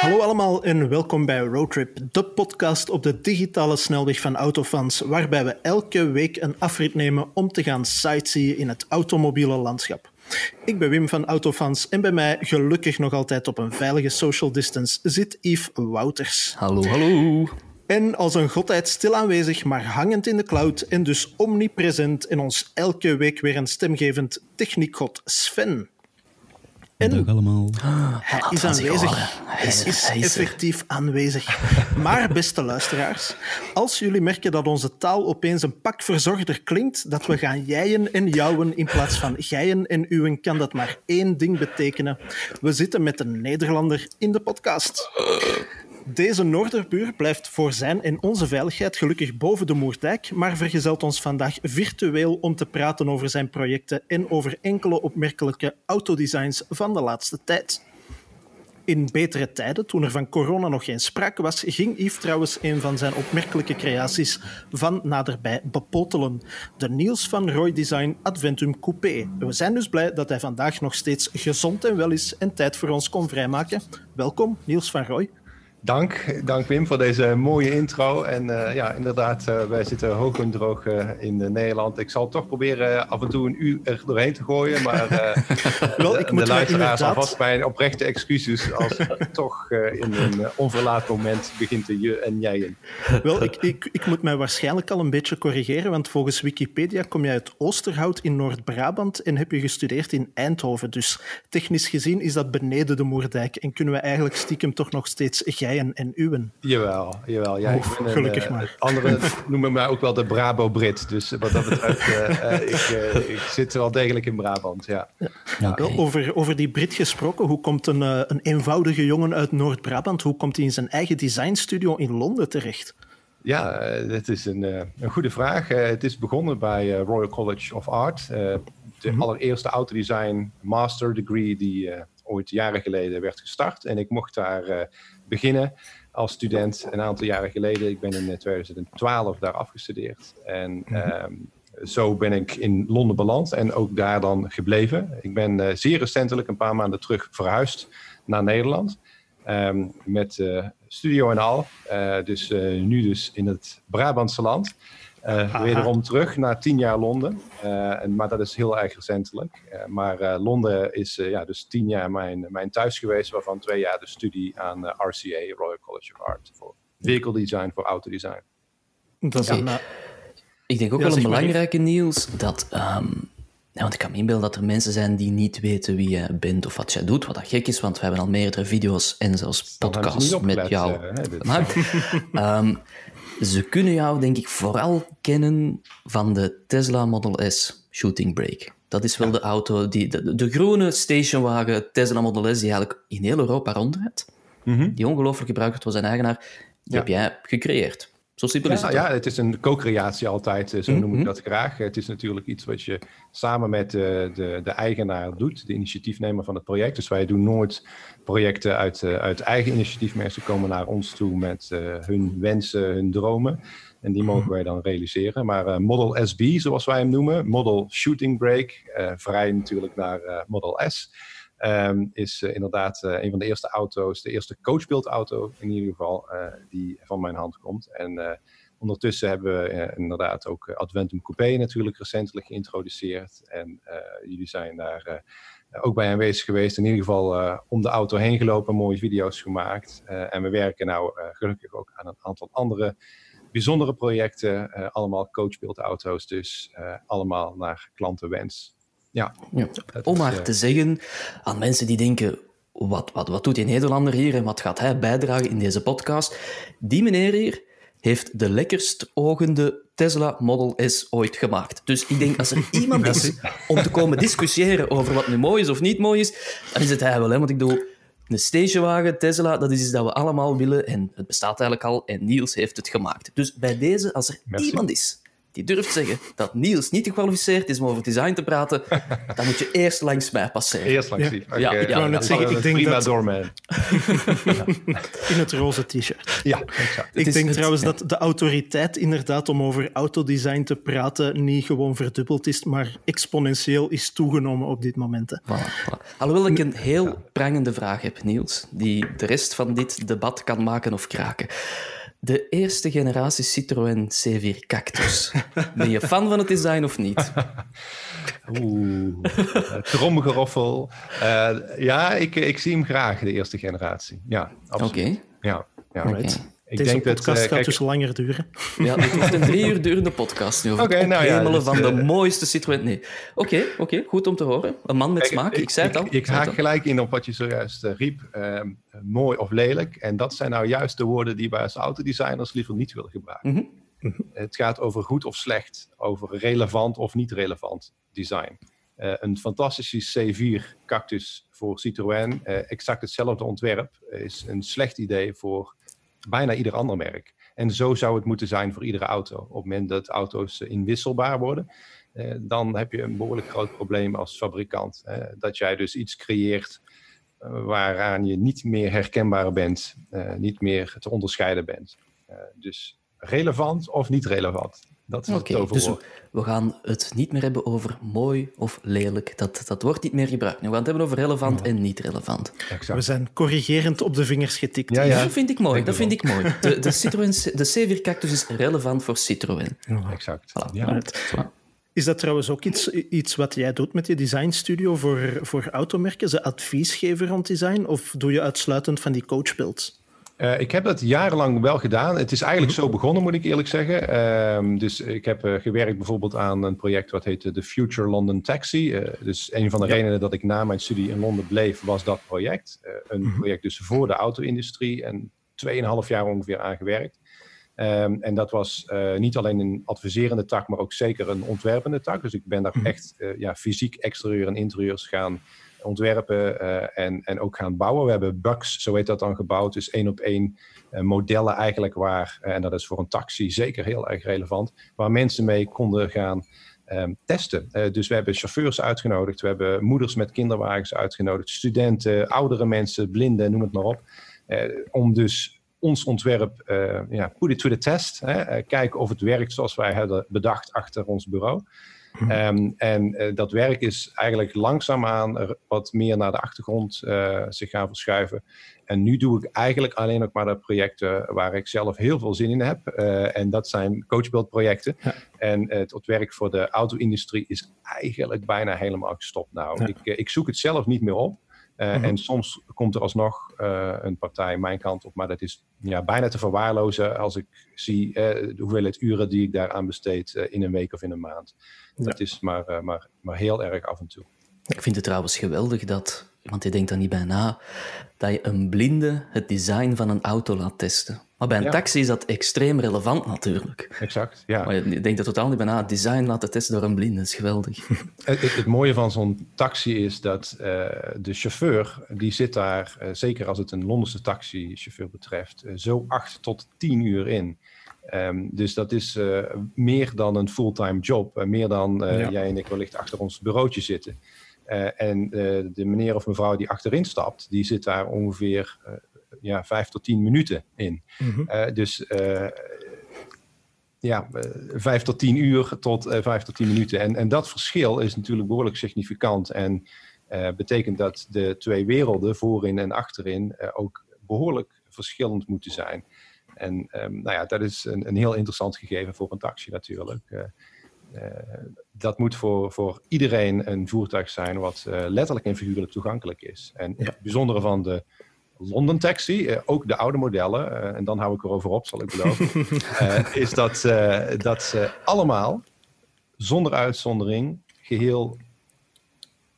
Hallo allemaal en welkom bij Roadtrip, de podcast op de digitale snelweg van Autofans, waarbij we elke week een afrit nemen om te gaan sightseeën in het automobiele landschap. Ik ben Wim van Autofans en bij mij, gelukkig nog altijd op een veilige social distance, zit Yves Wouters. Hallo, hallo. En als een godheid stil aanwezig, maar hangend in de cloud en dus omnipresent en ons elke week weer een stemgevend techniekgod Sven. En Dag allemaal. Hij is aanwezig. Hij is, is effectief aanwezig. Maar, beste luisteraars, als jullie merken dat onze taal opeens een pak verzorgder klinkt, dat we gaan jijen en jouwen in plaats van gijen en uwen, kan dat maar één ding betekenen. We zitten met een Nederlander in de podcast. Deze Noorderbuur blijft voor zijn en onze veiligheid gelukkig boven de Moerdijk, maar vergezelt ons vandaag virtueel om te praten over zijn projecten en over enkele opmerkelijke autodesigns van de laatste tijd. In betere tijden, toen er van corona nog geen sprake was, ging Yves trouwens een van zijn opmerkelijke creaties van naderbij bepotelen. De Niels van Roy Design Adventum Coupé. We zijn dus blij dat hij vandaag nog steeds gezond en wel is en tijd voor ons kon vrijmaken. Welkom, Niels van Roy. Dank, dank Wim voor deze mooie intro. En uh, ja, inderdaad, uh, wij zitten hoog en droog uh, in Nederland. Ik zal toch proberen af en toe een uur er doorheen te gooien. Maar Wel, ik de, moet de luisteraars inderdaad... alvast mijn oprechte excuses als het toch in een onverlaat moment begint te je en jijen. Wel, ik, ik, ik moet mij waarschijnlijk al een beetje corrigeren, want volgens Wikipedia kom je uit Oosterhout in Noord-Brabant en heb je gestudeerd in Eindhoven. Dus technisch gezien is dat beneden de Moerdijk en kunnen we eigenlijk stiekem toch nog steeds en, en uwen. Jawel, jawel. Ja, ik ben gelukkig een, maar. Anderen noemen mij ook wel de Brabo-Brit. Dus wat dat betreft, uh, ik, uh, ik, zit wel degelijk in Brabant, ja. ja. Okay. Over, over die Brit gesproken, hoe komt een, een eenvoudige jongen uit Noord-Brabant, hoe komt hij in zijn eigen designstudio in Londen terecht? Ja, dat is een, een goede vraag. het is begonnen bij Royal College of Art. de -hmm. allereerste autodesign master degree die ooit jaren geleden werd gestart. En ik mocht daar beginnen als student een aantal jaren geleden. Ik ben in 2012 daar afgestudeerd. En mm -hmm. zo ben ik in Londen beland en ook daar dan gebleven. Ik ben uh, zeer recentelijk, een paar maanden terug, verhuisd naar Nederland. Um, met uh, studio en al. Uh, dus nu dus in het Brabantse land. Uh, wederom terug naar tien jaar Londen. Uh, en, maar dat is heel erg recentelijk. Uh, maar Londen is ja, dus tien jaar mijn, mijn thuis geweest, waarvan twee jaar de studie aan RCA, Royal College of Art, voor vehicle design, voor autodesign. Dat is ja. een, ik denk ook ja, wel een belangrijke nieuws dat. Um, ja, want ik kan me inbeelden dat er mensen zijn die niet weten wie je bent of wat jij doet. Wat dat gek is, want we hebben al meerdere video's en zelfs podcasts met jou. um, Ze kunnen jou, denk ik, vooral kennen van de Tesla Model S Shooting Brake. Dat is wel ja. de auto, die, de, de, groene stationwagen Tesla Model S, die eigenlijk in heel Europa rondrijdt. Mm -hmm. Die ongelooflijk gebruikt wordt door zijn eigenaar. Die ja. heb jij gecreëerd. Zo simpel is ja, het. Ja, het is een co-creatie altijd, zo noem ik dat graag. Het is natuurlijk iets wat je samen met de, de, de eigenaar doet, de initiatiefnemer van het project. Dus wij doen nooit projecten uit, uit eigen initiatief. Mensen komen naar ons toe met uh, hun wensen, hun dromen. En die mogen wij dan realiseren. Maar uh, Model SB, zoals wij hem noemen, Model Shooting uh, vrij natuurlijk naar Model S. Um, is uh, inderdaad uh, een van de eerste auto's, de eerste coachbeeldauto in ieder geval, uh, die van mijn hand komt. En ondertussen hebben we inderdaad ook Adventum Coupé natuurlijk recentelijk geïntroduceerd. En jullie zijn daar ook bij aanwezig geweest, in ieder geval om de auto heen gelopen, mooie video's gemaakt. en we werken nou gelukkig ook aan een aantal andere bijzondere projecten, allemaal coachbeeldauto's, dus allemaal naar klantenwens. Ja. ja. Om maar is, te zeggen aan mensen die denken: wat, wat, wat doet die Nederlander hier en wat gaat hij bijdragen in deze podcast? Die meneer hier heeft de lekkerst ogende Tesla Model S ooit gemaakt. Dus ik denk, als er iemand is om te komen discussiëren over wat nu mooi is of niet mooi is, dan is het hij wel. Hè? Want ik bedoel, een stationwagen, Tesla, dat is iets dat we allemaal willen en het bestaat eigenlijk al en Niels heeft het gemaakt. Dus bij deze, als er Merci. iemand is die durft zeggen dat Niels niet gekwalificeerd is om over design te praten, dan moet je eerst langs mij passeren. Eerst langs die. Ja, ik wou net zeggen, ik denk prima dat- doorman. In het roze t-shirt. Ja, exact. Ik denk het- trouwens dat de autoriteit inderdaad om over autodesign te praten niet gewoon verdubbeld is, maar exponentieel is toegenomen op dit moment. hè. Voilà, voilà. Alhoewel ik een heel prangende vraag heb, Niels, die de rest van dit debat kan maken of kraken. De eerste generatie Citroën C4 Cactus. Ben je fan van het design of niet? Oeh, eh, tromgeroffel. Eh, ja, ik, ik zie hem graag, de eerste generatie. Ja, Oké. absoluut. Ja, ja. Right. Ik Deze denk dat, podcast eh, gaat kijk, dus langer duren. Ja, dit wordt een drie uur durende podcast nu over Oké, het nou ja, dus, van de eh, mooiste Citroën. Nee. Oké, oké, goed om te horen. Een man met Kijk, smaak, ik, zei het al. Ik, ik het haak gelijk in op wat je zojuist eh, riep. Ehm, eh, mooi of lelijk. En dat zijn nou juist de woorden die wij als autodesigners liever niet willen gebruiken. Mhm. Het gaat over goed of slecht. Over relevant of niet relevant design. Eh, een fantastische C4 cactus voor Citroën. eh, exact hetzelfde ontwerp. Is een slecht idee voor bijna ieder ander merk. En zo zou het moeten zijn voor iedere auto. Op het moment dat auto's eh, inwisselbaar worden, eh, dan heb je een behoorlijk groot probleem als fabrikant. dat jij dus iets creëert eh, waaraan je niet meer herkenbaar bent, eh, niet meer te onderscheiden bent. Eh, dus relevant of niet relevant? Dat is Oké, het dus we gaan het niet meer hebben over mooi of lelijk. Dat, dat wordt niet meer gebruikt. Nu, we gaan het hebben over relevant en niet relevant. Exact. We zijn corrigerend op de vingers getikt. Ja, ja. Dat vind ik mooi. Denk Dat vind ik mooi. De, de, Citroën, de C4 Cactus is relevant voor Citroën. exact. Voilà. Ja. Right. Is dat trouwens ook iets, iets wat jij doet met je designstudio voor, voor automerken? Ze advies geven rond design? Of doe je uitsluitend van die coachbuilds? Eh, ik heb dat jarenlang wel gedaan. Het is eigenlijk Mhm. zo begonnen, moet ik eerlijk zeggen. Ehm, dus ik heb eh, gewerkt bijvoorbeeld aan een project wat heette The Future London Taxi. Eh, dus een van de redenen dat ik na mijn studie in Londen bleef, was dat project. Een Mhm. project dus voor de auto-industrie en 2,5 jaar ongeveer aan gewerkt. Ehm, en dat was niet alleen een adviserende tak, maar ook zeker een ontwerpende tak. Dus ik ben daar echt eh, ja, fysiek exterieur en interieurs gaan ontwerpen eh, en, en ook gaan bouwen. We hebben bugs, zo heet dat dan, gebouwd. Dus één op één eh, modellen eigenlijk waar, eh, en dat is voor een taxi zeker heel erg relevant, waar mensen mee konden gaan ehm, testen. Dus we hebben chauffeurs uitgenodigd, we hebben moeders met kinderwagens uitgenodigd, studenten, oudere mensen, blinden, noem het maar op. Om dus ons ontwerp, ja, put it to the test. Hè, kijken of het werkt zoals wij hadden bedacht achter ons bureau. Ehm, en eh, dat werk is eigenlijk langzaamaan wat meer naar de achtergrond eh, zich gaan verschuiven. En nu doe ik eigenlijk alleen ook maar de projecten waar ik zelf heel veel zin in heb. Eh, en dat zijn coachbeeldprojecten. En het, het werk voor de auto-industrie is eigenlijk bijna helemaal gestopt. Nou, Ja. ik, ik zoek het zelf niet meer op. Eh, Mhm. En soms komt er alsnog eh, een partij mijn kant op, maar dat is ja, bijna te verwaarlozen als ik zie eh, de hoeveelheid uren die ik daaraan besteed eh, in een week of in een maand. Dat is maar, eh, maar, maar heel erg af en toe. Ik vind het trouwens geweldig dat, want je denkt daar niet bij na, dat je een blinde het design van een auto laat testen. Maar bij een Ja. taxi is dat extreem relevant natuurlijk. Exact, ja. Maar je denkt er totaal niet bij na. Het design laten testen door een blinde, dat is geweldig. Het, het, het mooie van zo'n taxi is dat eh, de chauffeur, die zit daar, eh, zeker als het een Londense taxichauffeur betreft, eh, zo acht tot tien uur in. Ehm, dus dat is meer dan een fulltime job. meer dan Ja. jij en ik wellicht achter ons bureautje zitten. En de meneer of mevrouw die achterin stapt, die zit daar ongeveer ja, vijf tot tien minuten in. Mhm. Eh, dus eh, ja, eh, vijf tot tien uur tot vijf tot tien minuten. En, en dat verschil is natuurlijk behoorlijk significant. En betekent dat de twee werelden, voorin en achterin, ook behoorlijk verschillend moeten zijn. En ehm, nou ja, dat is een, een heel interessant gegeven voor een taxi natuurlijk. Dat moet voor, voor iedereen een voertuig zijn wat letterlijk en figuurlijk toegankelijk is. En Ja. het bijzondere van de London Taxi, eh, ook de oude modellen, eh, en dan hou ik erover op, zal ik beloven, eh, is dat, eh, dat ze allemaal, zonder uitzondering, geheel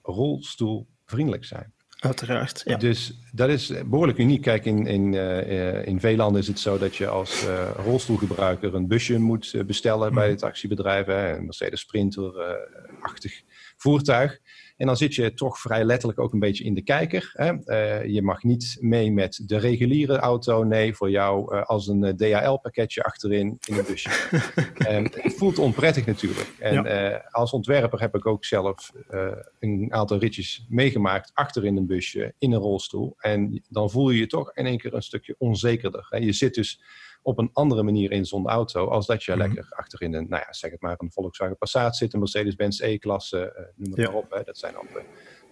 rolstoelvriendelijk zijn. Uiteraard. Ja. Dus dat is behoorlijk uniek. Kijk, in, in, eh, eh, in veel landen is het zo dat je als eh, rolstoelgebruiker een busje moet bestellen bij de taxibedrijven. hè, Een Mercedes Sprinter-achtig voertuig. En dan zit je toch vrij letterlijk ook een beetje in de kijker. Hè? Eh, je mag niet mee met de reguliere auto. Nee, voor jou uh, als een DHL-pakketje achterin in een busje. het voelt onprettig natuurlijk. En als ontwerper heb ik ook zelf een aantal ritjes meegemaakt achter in een busje, in een rolstoel. En dan voel je je toch in één keer een stukje onzekerder. Hè? Je zit dus op een andere manier in zo'n auto als dat je mm -hmm. lekker achterin een, nou ja, zeg het maar, een Volkswagen Passat zit, een Mercedes-Benz E-klasse, uh, noem het ja. maar op. Hè. Dat zijn dan de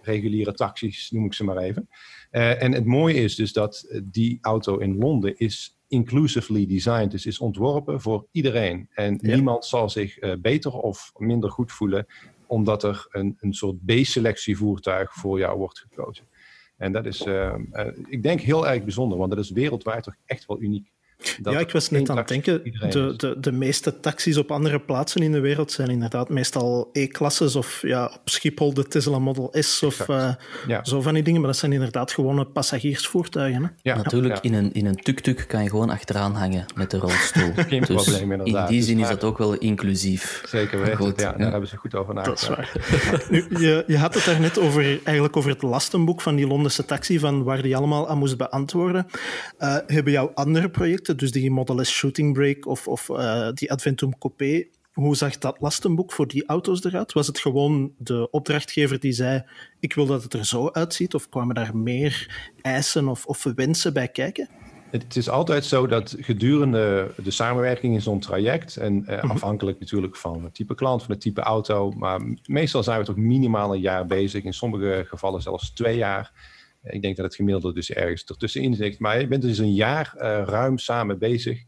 reguliere taxis, noem ik ze maar even. Uh, en het mooie is dus dat die auto in Londen is inclusively designed, dus is ontworpen voor iedereen. En ja. niemand zal zich beter of minder goed voelen omdat er een, een soort B-selectie voertuig voor jou wordt gekozen. En dat is, ik denk, heel erg bijzonder, want dat is wereldwijd toch echt wel uniek ja, ik was net aan het denken, de, de, de meeste taxis op andere plaatsen in de wereld zijn inderdaad meestal E-klasses of ja, op Schiphol de Tesla Model S of uh, ja. zo van die dingen, maar dat zijn inderdaad gewone passagiersvoertuigen. Hè? Ja, Natuurlijk, ja. in een, in een tuk-tuk kan je gewoon achteraan hangen met de rolstoel. Geen dus probleem inderdaad. In die zin is dat ook wel inclusief. Zeker weten, goed, ja, daar hebben ze goed over nagedacht. Dat is waar. nu, je, je had het daarnet over, eigenlijk over het lastenboek van die Londense taxi, van waar die allemaal aan moest beantwoorden. Uh, hebben jouw andere projecten dus die Model S Shooting Brake of, of uh, die Adventum Coupé. Hoe zag dat lastenboek voor die auto's eruit? Was het gewoon de opdrachtgever die zei: Ik wil dat het er zo uitziet? Of kwamen daar meer eisen of, of wensen bij kijken? Het is altijd zo dat gedurende de samenwerking in zo'n traject, en eh, mm-hmm. afhankelijk natuurlijk van het type klant, van het type auto, maar meestal zijn we toch minimaal een jaar bezig, in sommige gevallen zelfs twee jaar. Ik denk dat het gemiddelde dus ergens ertussenin zit. Maar je bent dus een jaar uh, ruim samen bezig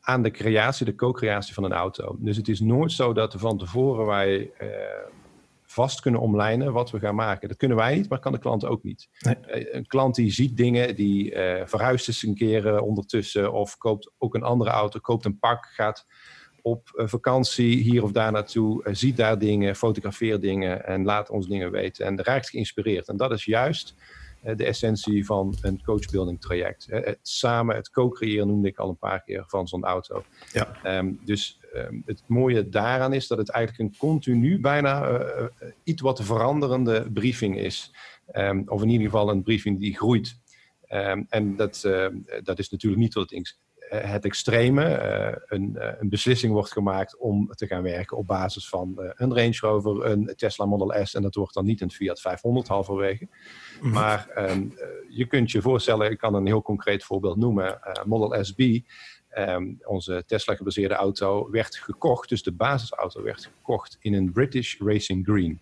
aan de creatie, de co-creatie van een auto. Dus het is nooit zo dat van tevoren wij uh, vast kunnen omlijnen wat we gaan maken. Dat kunnen wij niet, maar kan de klant ook niet. Nee. Uh, een klant die ziet dingen, die verhuist eens een keer ondertussen of koopt ook een andere auto, koopt een pak, gaat op vakantie hier of daar naartoe, ziet daar dingen, fotografeert dingen en laat ons dingen weten en raakt geïnspireerd. En dat is juist eh, de essentie van een coachbuilding traject. Het samen, het co-creëren noemde ik al een paar keer van zo'n auto. Ja. Um, dus um, het mooie daaraan is dat het eigenlijk een continu, bijna uh, iets wat veranderende briefing is. Um, of in ieder geval een briefing die groeit. en dat, uh, dat is natuurlijk niet tot het eh, het extreme. Uh, een, uh, een, beslissing wordt gemaakt om te gaan werken op basis van een Range Rover, een Tesla Model S. En dat wordt dan niet een Fiat 500 halverwege. Mm Maar um, je kunt je voorstellen, ik kan een heel concreet voorbeeld noemen. Model SB, um, onze Tesla-gebaseerde auto, werd gekocht. Dus de basisauto werd gekocht in een British Racing Green.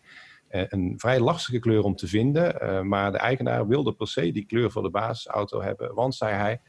een vrij lastige kleur om te vinden, maar de eigenaar wilde per se die kleur voor de basisauto hebben, want zei hij,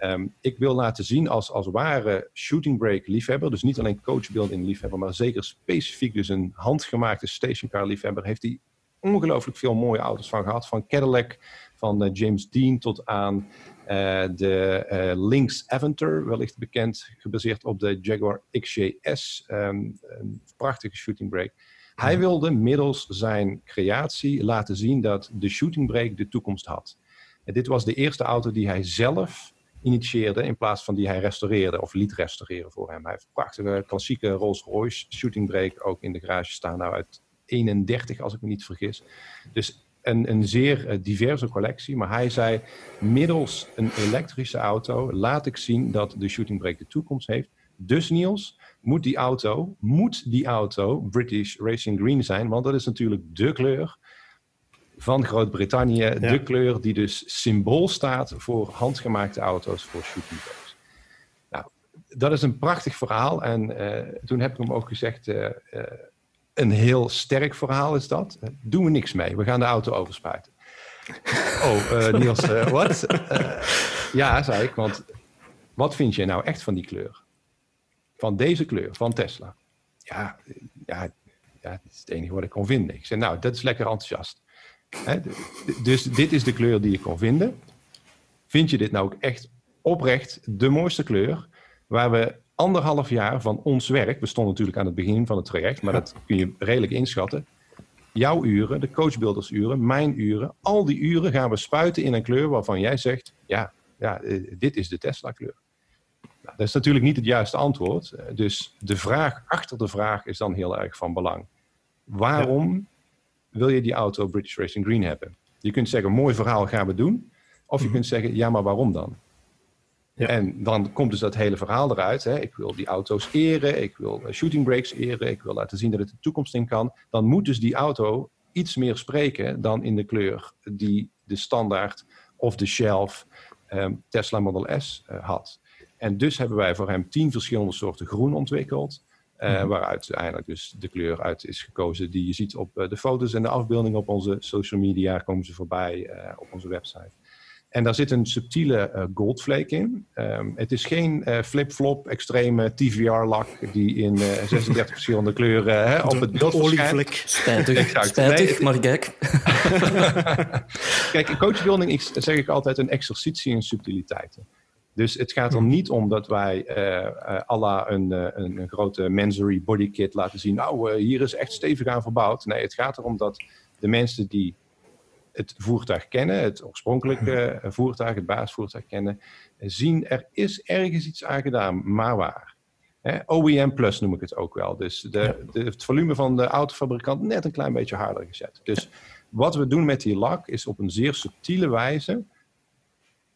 Um, ik wil laten zien als, als ware shooting break liefhebber, dus niet alleen coachbuilding liefhebber, maar zeker specifiek dus een handgemaakte stationcar liefhebber, heeft hij ongelooflijk veel mooie auto's van gehad. Van Cadillac, van uh, James Dean tot aan uh, de uh, Lynx Aventer, wellicht bekend, gebaseerd op de Jaguar XJS. Um, een prachtige shooting break. Hij wilde middels zijn creatie laten zien dat de shooting break de toekomst had. En dit was de eerste auto die hij zelf initieerde in plaats van die hij restaureerde of liet restaureren voor hem. Hij heeft prachtige klassieke Rolls-Royce shooting brake ook in de garage staan, nou uit 31 als ik me niet vergis. Dus een, een zeer uh, diverse collectie, maar hij zei middels een elektrische auto laat ik zien dat de shooting brake de toekomst heeft. Dus Niels, moet die auto, moet die auto British Racing Green zijn, want dat is natuurlijk de kleur van Groot-Brittannië. De kleur die dus symbool staat voor handgemaakte auto's voor shooting boats. Nou, dat is een prachtig verhaal. En uh, toen heb ik hem ook gezegd, uh, uh, een heel sterk verhaal is dat. doen we niks mee. We gaan de auto overspuiten. oh, Niels, wat? ja, zei ik, want wat vind je nou echt van die kleur? Van deze kleur, van Tesla? Ja, ja, ja, dat is het enige wat ik kon vinden. Ik zei, nou, dat is lekker enthousiast. Hè? Dus dit is de kleur die je kon vinden. Vind je dit nou ook echt oprecht de mooiste kleur? Waar we anderhalf jaar van ons werk, we stonden natuurlijk aan het begin van het traject, maar dat kun je redelijk inschatten. Jouw uren, de coachbuildersuren, mijn uren, al die uren gaan we spuiten in een kleur waarvan jij zegt: ja, ja eh, dit is de Tesla-kleur. Nou, dat is natuurlijk niet het juiste antwoord. Dus de vraag achter de vraag is dan heel erg van belang. Waarom wil je die auto British Racing Green hebben? Je kunt zeggen, mooi verhaal gaan we doen. Of je mhm. kunt zeggen, ja, maar waarom dan? Ja. En dan komt dus dat hele verhaal eruit. Hè. Ik wil die auto's eren, ik wil shooting brakes eren, ik wil laten zien dat het de toekomst in kan. Dan moet dus die auto iets meer spreken dan in de kleur die de standaard of de shelf ehm, Tesla Model S uh, had. En dus hebben wij voor hem tien verschillende soorten groen ontwikkeld. Uh, Waaruit eigenlijk dus de kleur uit is gekozen die je ziet op uh, de foto's en de afbeeldingen op onze social media. Komen ze voorbij uh, op onze website. En daar zit een subtiele uh, goldflake in. Um, het is geen uh, flip-flop extreme TVR-lak die in uh, 36 verschillende kleuren hè, op het beeld olievlek. Spijtig, exact. Spijtig nee, maar kijk. kijk, coachbuilding is, zeg ik altijd, een exercitie in subtiliteiten. Dus het gaat er niet om dat wij uh, alla een, een, een, grote Mansory bodykit laten zien. Nou, hier is echt stevig aan verbouwd. Nee, het gaat erom dat de mensen die het voertuig kennen, het oorspronkelijke eh, voertuig, het basisvoertuig kennen, zien er is ergens iets aan gedaan, maar waar. OEM Plus noem ik het ook wel. Dus de, de, het volume van de autofabrikant net een klein beetje harder gezet. Dus wat we doen met die lak is op een zeer subtiele wijze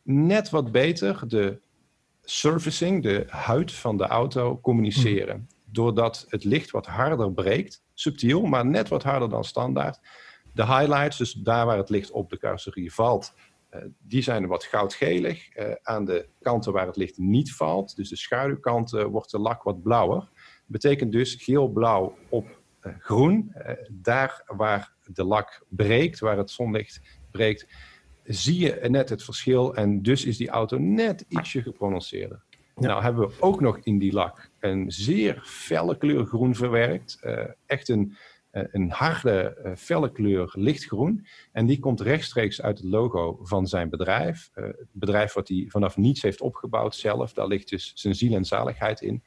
net wat beter de surfacing, de huid van de auto, communiceren. Mhm. Doordat het licht wat harder breekt, subtiel, maar net wat harder dan standaard, de highlights, dus daar waar het licht op de carrosserie valt, uh, die zijn wat goudgelig. Uh, aan de kanten waar het licht niet valt, dus de schaduwkanten, wordt de lak wat blauwer. Betekent dus geel-blauw op uh, groen. daar waar de lak breekt, waar het zonlicht breekt, zie je net het verschil. En dus is die auto net ietsje geprononceerder. Nou hebben we ook nog in die lak een zeer felle kleur groen verwerkt. echt een eh, een harde, uh, felle kleur lichtgroen. En die komt rechtstreeks uit het logo van zijn bedrijf. Het bedrijf wat hij vanaf niets heeft opgebouwd zelf. Daar ligt dus zijn ziel en zaligheid in.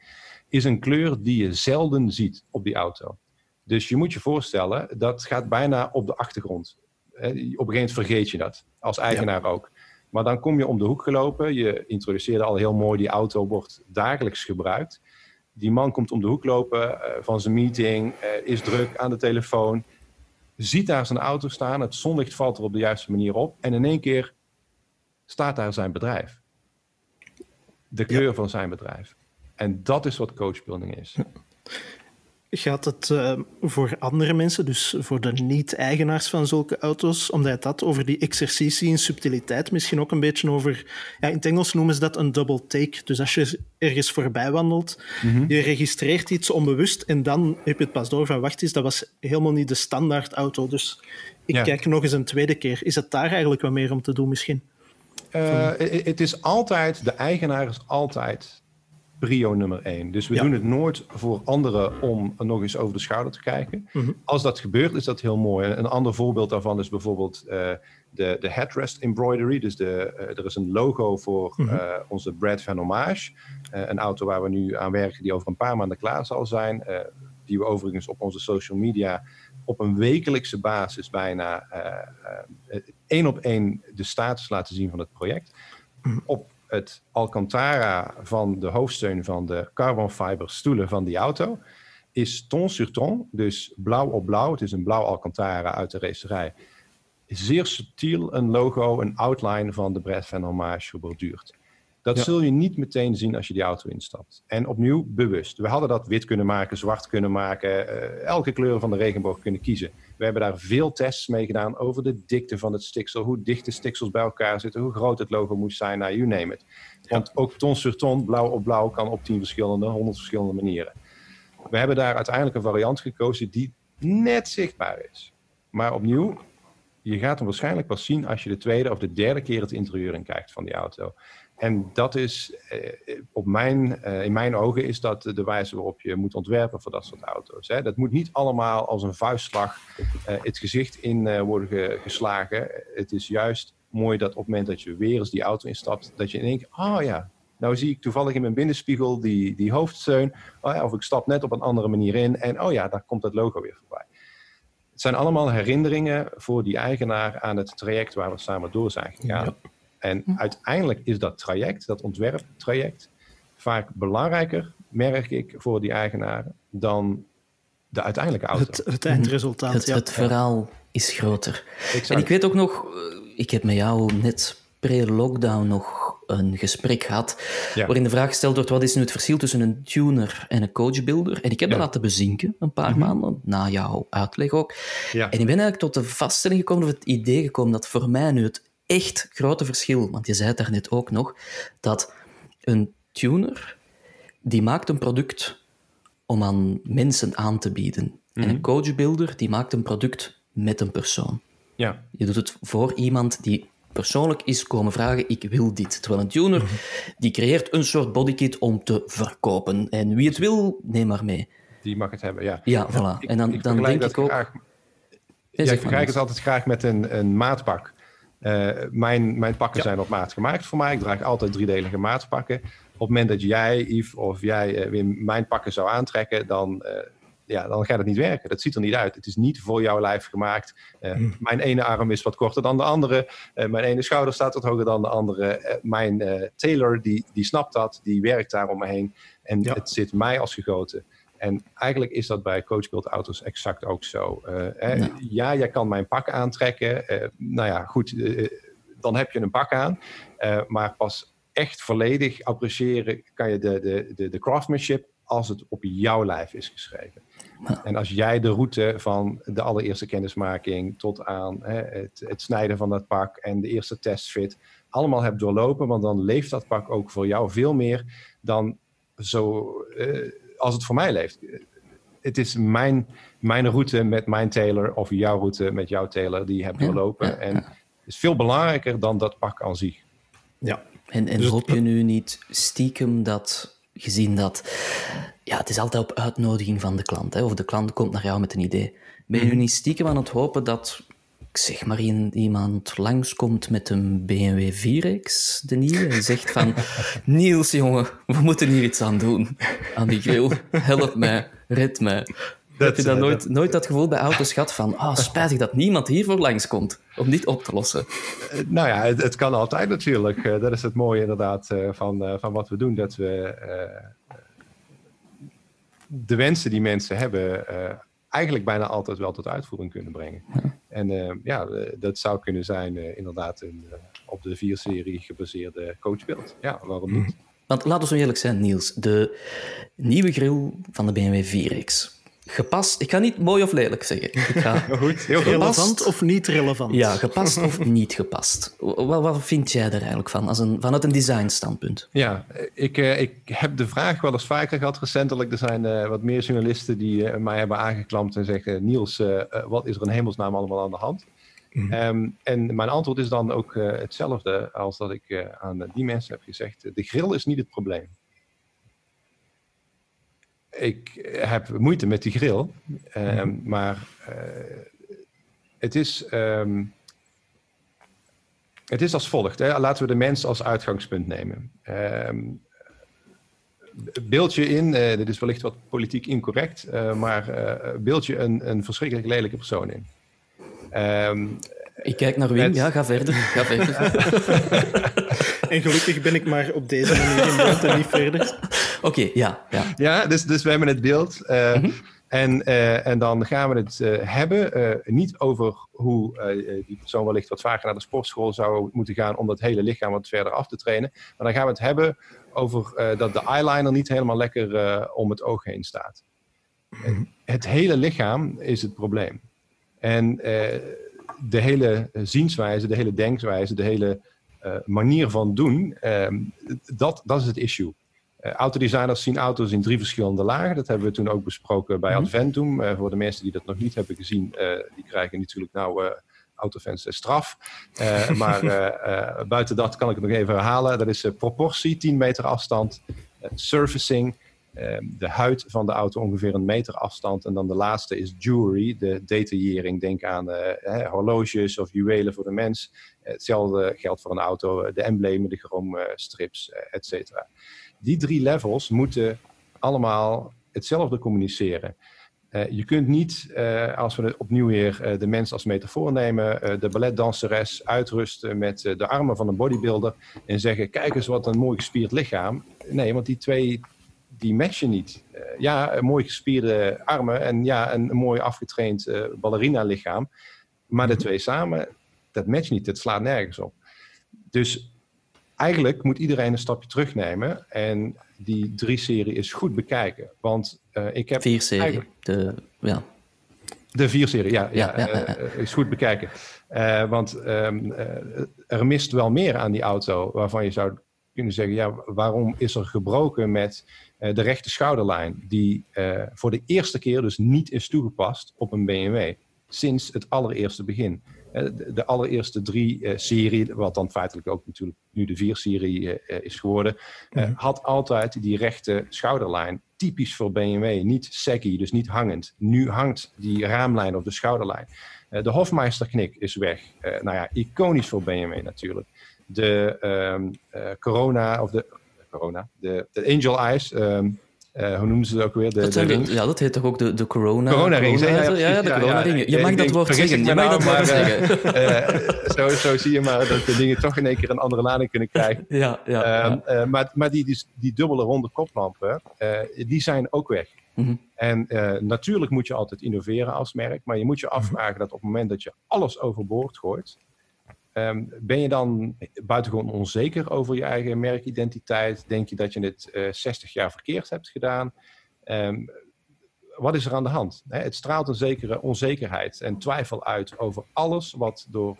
Is een kleur die je zelden ziet op die auto. Dus je moet je voorstellen, dat gaat bijna op de achtergrond. Op een gegeven moment vergeet je dat, als eigenaar ook. Maar dan kom je om de hoek gelopen. Je introduceerde al heel mooi, die auto wordt dagelijks gebruikt. Die man komt om de hoek lopen uh, van zijn meeting, uh, is druk aan de telefoon, ziet daar zijn auto staan, het zonlicht valt er op de juiste manier op en in één keer staat daar zijn bedrijf. De kleur ja. van zijn bedrijf. En dat is wat coachbuilding is. Gaat het uh, voor andere mensen, dus voor de niet-eigenaars van zulke auto's, omdat het dat over die exercitie in subtiliteit, misschien ook een beetje over, ja, in het Engels noemen ze dat een double take. Dus als je ergens voorbij wandelt, mm -hmm. je registreert iets onbewust en dan heb je het pas door van, wacht eens, dat was helemaal niet de standaard auto. Dus ik ja. kijk nog eens een tweede keer. Is het daar eigenlijk wat meer om te doen misschien? Uh, het is altijd, de eigenaar is altijd prio nummer één. Dus we doen het nooit voor anderen om nog eens over de schouder te kijken. Mhm. Als dat gebeurt, is dat heel mooi. Een ander voorbeeld daarvan is bijvoorbeeld uh, de, de headrest embroidery. Dus de, uh, er is een logo voor mm -hmm. uh, onze Brad van Hommage. een auto waar we nu aan werken die over een paar maanden klaar zal zijn. die we overigens op onze social media op een wekelijkse basis bijna één op één de status laten zien van het project. Mhm. Op het Alcantara van de hoofdsteun van de carbon fiber stoelen van die auto is ton sur ton, dus blauw op blauw. Het is een blauw Alcantara uit de racerij. Zeer subtiel een logo, een outline van de Brad van Hommage geborduurd. Dat ja. zul je niet meteen zien als je die auto instapt. En opnieuw bewust. We hadden dat wit kunnen maken, zwart kunnen maken, uh, elke kleur van de regenboog kunnen kiezen. We hebben daar veel tests mee gedaan over de dikte van het stiksel, hoe dicht de stiksels bij elkaar zitten, hoe groot het logo moet zijn, nou, you name it. Want ook ton sur ton, blauw op blauw, kan op tien verschillende, honderd verschillende manieren. We hebben daar uiteindelijk een variant gekozen die net zichtbaar is. Maar opnieuw, je gaat hem waarschijnlijk pas zien als je de tweede of de derde keer het interieur in kijkt van die auto. En dat is, eh, op mijn, eh, in mijn ogen, is dat de wijze waarop je moet ontwerpen voor dat soort auto's. Dat moet niet allemaal als een vuistslag het gezicht in worden ge geslagen. Het is juist mooi dat op het moment dat je weer eens die auto instapt, dat je keer, oh ja, nou zie ik toevallig in mijn binnenspiegel die, die hoofdsteun. Oh ja, of ik stap net op een andere manier in en oh ja, daar komt het logo weer voorbij. Het zijn allemaal herinneringen voor die eigenaar aan het traject waar we samen door zijn gegaan. Ja. En uiteindelijk is dat traject, dat ontwerptraject, vaak belangrijker, merk ik, voor die eigenaren dan de uiteindelijke auto. Het, het eindresultaat, het, ja. het verhaal is groter. En ik weet ook nog, ik heb met jou net pre-lockdown nog een gesprek gehad waarin de vraag gesteld wordt wat is nu het verschil tussen een tuner en een coachbuilder. En ik heb dat laten bezinken een paar mhm. maanden, na jouw uitleg ook. Ja. En ik ben eigenlijk tot de vaststelling gekomen, of het idee gekomen, dat voor mij nu het echt grote verschil, want je zei het daarnet ook nog, dat een tuner, die maakt een product om aan mensen aan te bieden. En een mhm. coachbuilder, die maakt een product met een persoon. Ja. Je doet het voor iemand die persoonlijk is komen vragen, ik wil dit. Terwijl een tuner, mhm. die creëert een soort bodykit om te verkopen. En wie het wil, neem maar mee. Die mag het hebben, ja. Ja, voilà. en dan, dan denk ik ook... Graag, ja, ik vergelijk het altijd graag met een, een maatpak. Uh, mijn, mijn pakken zijn op maat gemaakt voor mij. Ik draag altijd driedelige maatpakken. Op het moment dat jij, Yves, of jij uh, weer mijn pakken zou aantrekken, dan, uh, ja, dan gaat het niet werken. Dat ziet er niet uit. Het is niet voor jouw lijf gemaakt. Mm. Mijn ene arm is wat korter dan de andere. mijn ene schouder staat wat hoger dan de andere. mijn tailor, die, die snapt dat. Die werkt daar om me heen. En het zit mij als gegoten. En eigenlijk is dat bij Coachbuild auto's exact ook zo. Uh, Ja, jij kan mijn pak aantrekken. Uh, nou ja, goed, uh, dan heb je een pak aan. maar pas echt volledig appreciëren kan je de, de, de, de craftsmanship als het op jouw lijf is geschreven. En als jij de route van de allereerste kennismaking tot aan hè, het, het, snijden van dat pak en de eerste testfit allemaal hebt doorlopen, want dan leeft dat pak ook voor jou veel meer dan zo als het voor mij leeft. Het is mijn, mijn route met mijn tailor of jouw route met jouw tailor die je hebt doorlopen. En het is veel belangrijker dan dat pak aan zich. Ja. En, en dus hoop je nu niet stiekem dat, gezien dat, ja, het is altijd op uitnodiging van de klant, hè, of de klant komt naar jou met een idee. Ben je nu mhm. niet stiekem aan het hopen dat zeg maar iemand langskomt met een BMW 4X, de nieuwe, en zegt van Niels, jongen, we moeten hier iets aan doen. Aan die grill. Help mij, red mij. Heb je dan nooit, nooit dat gevoel bij auto's gehad van oh, spijtig dat niemand hiervoor langskomt om dit op te lossen? Eh, nou ja, het, het kan altijd natuurlijk. Eh, dat is het mooie inderdaad eh, van, van wat we doen. Dat we de wensen die mensen hebben eigenlijk bijna altijd wel tot uitvoering kunnen brengen. En uh, ja, eh, dat zou kunnen zijn uh, inderdaad een op de 4-serie gebaseerde coachbeeld. Ja, waarom niet? Want laten we zo eerlijk zijn, Niels. De nieuwe grill van de BMW 4X gepast. Ik ga niet mooi of lelijk zeggen. Ik ga Goed, heel relevant of niet relevant? Ja, gepast of niet gepast. Wat, wat vind jij er eigenlijk van, als een, vanuit een designstandpunt? Ja, ik, eh, ik heb de vraag wel eens vaker gehad recentelijk. Er zijn uh, wat meer journalisten die uh, mij hebben aangeklampt en zeggen... Niels, wat is er in hemelsnaam allemaal aan de hand? Mm. Um, en mijn antwoord is dan ook hetzelfde als dat ik aan die mensen heb gezegd. De grill is niet het probleem ik heb moeite met die grill. Ehm, mhm. Maar uh, het, is, um, het is als volgt. Hè? Laten we de mens als uitgangspunt nemen. Um, beeld je in, uh, dit is wellicht wat politiek incorrect, uh, maar beeld je een, een verschrikkelijk lelijke persoon in. Ik kijk naar Wim, ja, ga verder. Ga verder. en gelukkig ben ik maar op deze manier in beeld en niet verder. Oké, ja, ja. Ja, dus, dus we hebben het beeld. Uh, mm -hmm. en, uh, en dan gaan we het uh, hebben, niet over hoe die persoon wellicht wat vaker naar de sportschool zou moeten gaan om dat hele lichaam wat verder af te trainen. Maar dan gaan we het hebben over dat de eyeliner niet helemaal lekker om het oog heen staat. Mm -hmm. Het hele lichaam is het probleem. En de hele zienswijze, de hele denkwijze, de hele manier van doen, ehm, dat, dat is het issue. Uh, autodesigners zien auto's in drie verschillende lagen. Dat hebben we toen ook besproken bij mm Adventum. Uh, voor de mensen die dat nog niet hebben gezien, uh, die krijgen natuurlijk nou autofans straf. maar buiten dat kan ik het nog even herhalen. Dat is proportie, 10 meter afstand, surfacing, ehm, de huid van de auto ongeveer een meter afstand. En dan de laatste is jewelry, de detaillering. Denk aan horloges of juwelen voor de mens. hetzelfde geldt voor een auto, de emblemen, de chromstrips, et cetera die drie levels moeten allemaal hetzelfde communiceren. Uh, je kunt niet, uh, als we opnieuw weer uh, de mens als metafoor nemen, de balletdanseres uitrusten met de armen van een bodybuilder en zeggen: Kijk eens wat een mooi gespierd lichaam. Nee, want die twee die matchen niet. ja, een mooi gespierde armen en ja, een, een mooi afgetraind ballerina lichaam. Maar de twee samen, dat matcht niet. Het slaat nergens op. Dus eigenlijk moet iedereen een stapje terugnemen en die drie-serie is goed bekijken. Want uh, ik heb. Vier-serie. De, ja. De vier-serie, ja, ja, uh, is goed bekijken. Uh, want um, er mist wel meer aan die auto waarvan je zou kunnen zeggen: ja, waarom is er gebroken met de rechte schouderlijn, die voor de eerste keer dus niet is toegepast op een BMW sinds het allereerste begin? De allereerste drie uh, serie, wat dan feitelijk ook natuurlijk nu de vier serie uh, is geworden, uh, had altijd die rechte schouderlijn. Typisch voor BMW, niet saggy, dus niet hangend. Nu hangt die raamlijn op de schouderlijn. de Hofmeister-knik is weg. nou ja, iconisch voor BMW natuurlijk. De um, Corona, of de Corona, de, de Angel Eyes. Um, uh, hoe noemen ze het ook weer? De, dat de de, ja, dat heet toch ook de, de corona... Corona, ja, ja, ja, de corona-ringen. Je mag dat woord zeggen. Je mag dat woord zeggen. Zo, zo zie je maar dat de dingen toch in één keer een andere lading kunnen krijgen. Ja, ja, ja. Uh, maar maar die, die, die dubbele ronde koplampen, die zijn ook weg. Mm -hmm. En natuurlijk moet je altijd innoveren als merk, maar je moet je afvragen dat op het moment dat je alles overboord gooit, Um, ben je dan buitengewoon onzeker over je eigen merkidentiteit? Denk je dat je het uh, 60 jaar verkeerd hebt gedaan? Um, wat is er aan de hand? He, het straalt een zekere onzekerheid en twijfel uit over alles wat door,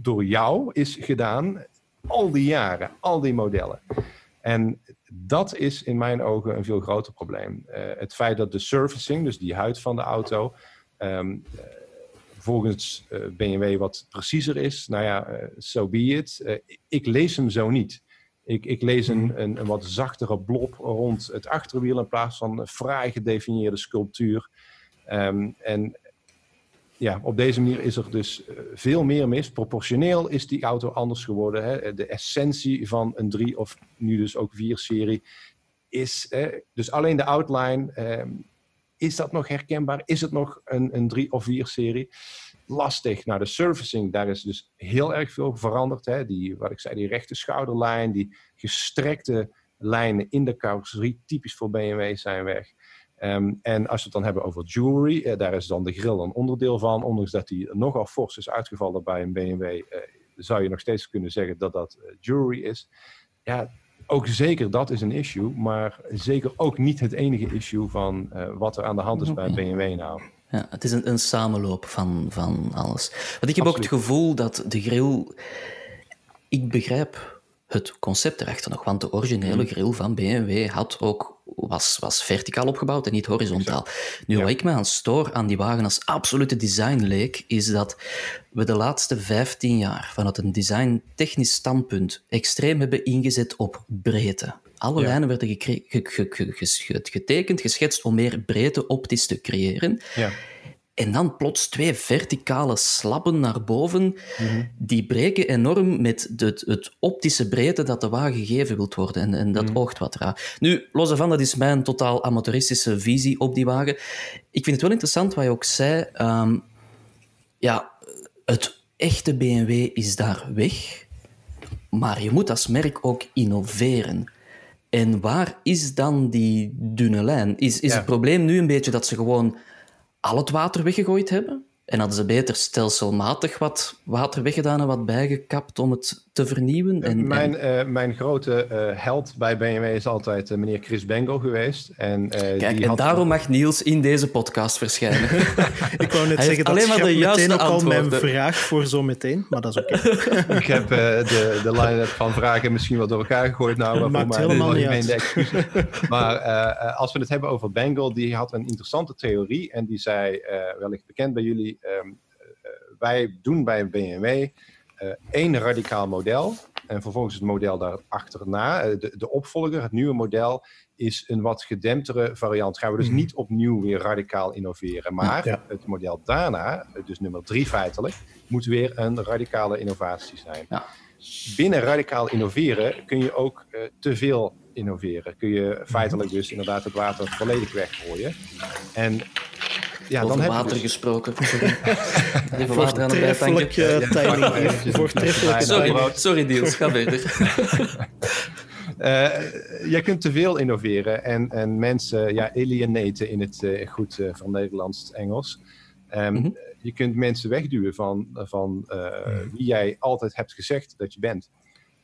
door jou is gedaan, al die jaren, al die modellen. En dat is in mijn ogen een veel groter probleem. Uh, het feit dat de servicing, dus die huid van de auto, um, volgens uh, BMW wat preciezer is, nou ja, uh, so be it. Uh, ik lees hem zo niet. Ik, ik lees een, mhm. een, een, wat zachtere blob rond het achterwiel in plaats van een fraai gedefinieerde sculptuur. Um, en ja, op deze manier is er dus veel meer mis. Proportioneel is die auto anders geworden. Hè. De essentie van een 3 of nu dus ook 4 serie is dus alleen de outline. Um, is dat nog herkenbaar? Is het nog een, een drie of vier serie? Lastig. Nou, de servicing, daar is dus heel erg veel veranderd. Hè? Die, wat ik zei, die rechte schouderlijn, die gestrekte lijnen in de carrosserie, typisch voor BMW, zijn weg. Um, en als we het dan hebben over jewelry, eh, daar is dan de grill een onderdeel van. Ondanks dat die nogal fors is uitgevallen bij een BMW, eh, zou je nog steeds kunnen zeggen dat dat uh, jewelry is. Ja, ook zeker dat is een issue, maar zeker ook niet het enige issue van uh, wat er aan de hand is bij BMW nou. Ja, het is een, een samenloop van, van alles. Want ik heb Absoluut. ook het gevoel dat de grill... Ik begrijp het concept erachter nog, want de originele grill van BMW had ook, was, was verticaal opgebouwd en niet horizontaal. Nu, ja. wat ik me aan stoor aan die wagen als absolute design leek, is dat we de laatste 15 jaar vanuit een design-technisch standpunt extreem hebben ingezet op breedte. Alle ja. lijnen werden ge ge getekend, geschetst om meer breedte optisch te creëren. Ja. En dan plots twee verticale slappen naar boven, mm -hmm. die breken enorm met de, het optische breedte dat de wagen gegeven wilt worden. En, en dat mm -hmm. oogt wat raar. Nu, los van, dat is mijn totaal amateuristische visie op die wagen. Ik vind het wel interessant wat je ook zei. Um, ja, het echte BMW is daar weg, maar je moet als merk ook innoveren. En waar is dan die dunne lijn? Is, is ja. het probleem nu een beetje dat ze gewoon al het water weggegooid hebben? En hadden ze beter stelselmatig wat water weggedaan en wat bijgekapt om het te vernieuwen? En, mijn, en... Uh, mijn grote uh, held bij BMW is altijd uh, meneer Chris Bengo geweest. En, Kijk, die en had... daarom mag Niels in deze podcast verschijnen. ik wou net Hij zeggen, dat alleen maar de meteen ook al mijn vraag voor zo meteen, maar dat is oké. Okay. ik heb de, de line-up van vragen misschien wat door elkaar gegooid. Nou, dat maakt helemaal niet uit. maar als we het hebben over Bengal, die had een interessante theorie. En die zei, wellicht bekend bij jullie... Um, wij doen bij BMW uh, één radicaal model. En vervolgens het model daarachterna, de, de opvolger, het nieuwe model, is een wat gedemptere variant. Gaan we dus niet opnieuw weer radicaal innoveren. Maar ja. het model daarna, dus nummer drie feitelijk, moet weer een radicale innovatie zijn. Ja. Binnen radicaal innoveren kun je ook uh, te veel innoveren. Kun je feitelijk dus inderdaad het water volledig weggooien. En ja, Over dan heb water dus... gesproken. Even water aan de timing. Voortreffelijke sorry, sorry Niels, ga verder. Uh, jij kunt te veel innoveren en, en mensen ja, alienaten in het uh, goed uh, van Nederlands Engels. Um, mm -hmm. je kunt mensen wegduwen van, van hmm. wie jij altijd hebt gezegd dat je bent.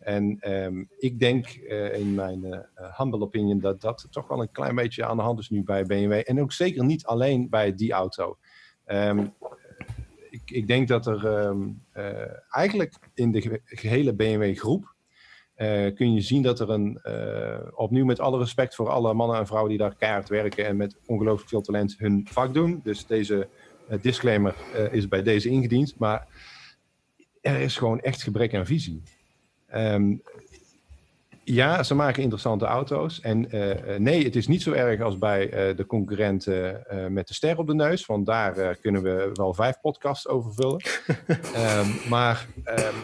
En ehm, ik denk in mijn humble opinion dat dat toch wel een klein beetje aan de hand is nu bij BMW. En ook zeker niet alleen bij die auto. Um, ik, ik, denk dat er ehm, eigenlijk in de gehele BMW-groep uh, kun je zien dat er een, uh, opnieuw met alle respect voor alle mannen en vrouwen die daar keihard werken en met ongelooflijk veel talent hun vak doen. Dus deze uh, disclaimer is bij deze ingediend. Maar er is gewoon echt gebrek aan visie. Um, ja, ze maken interessante auto's. En nee, het is niet zo erg als bij de concurrenten met de ster op de neus. Want daar kunnen we wel vijf podcasts over vullen. um, maar um,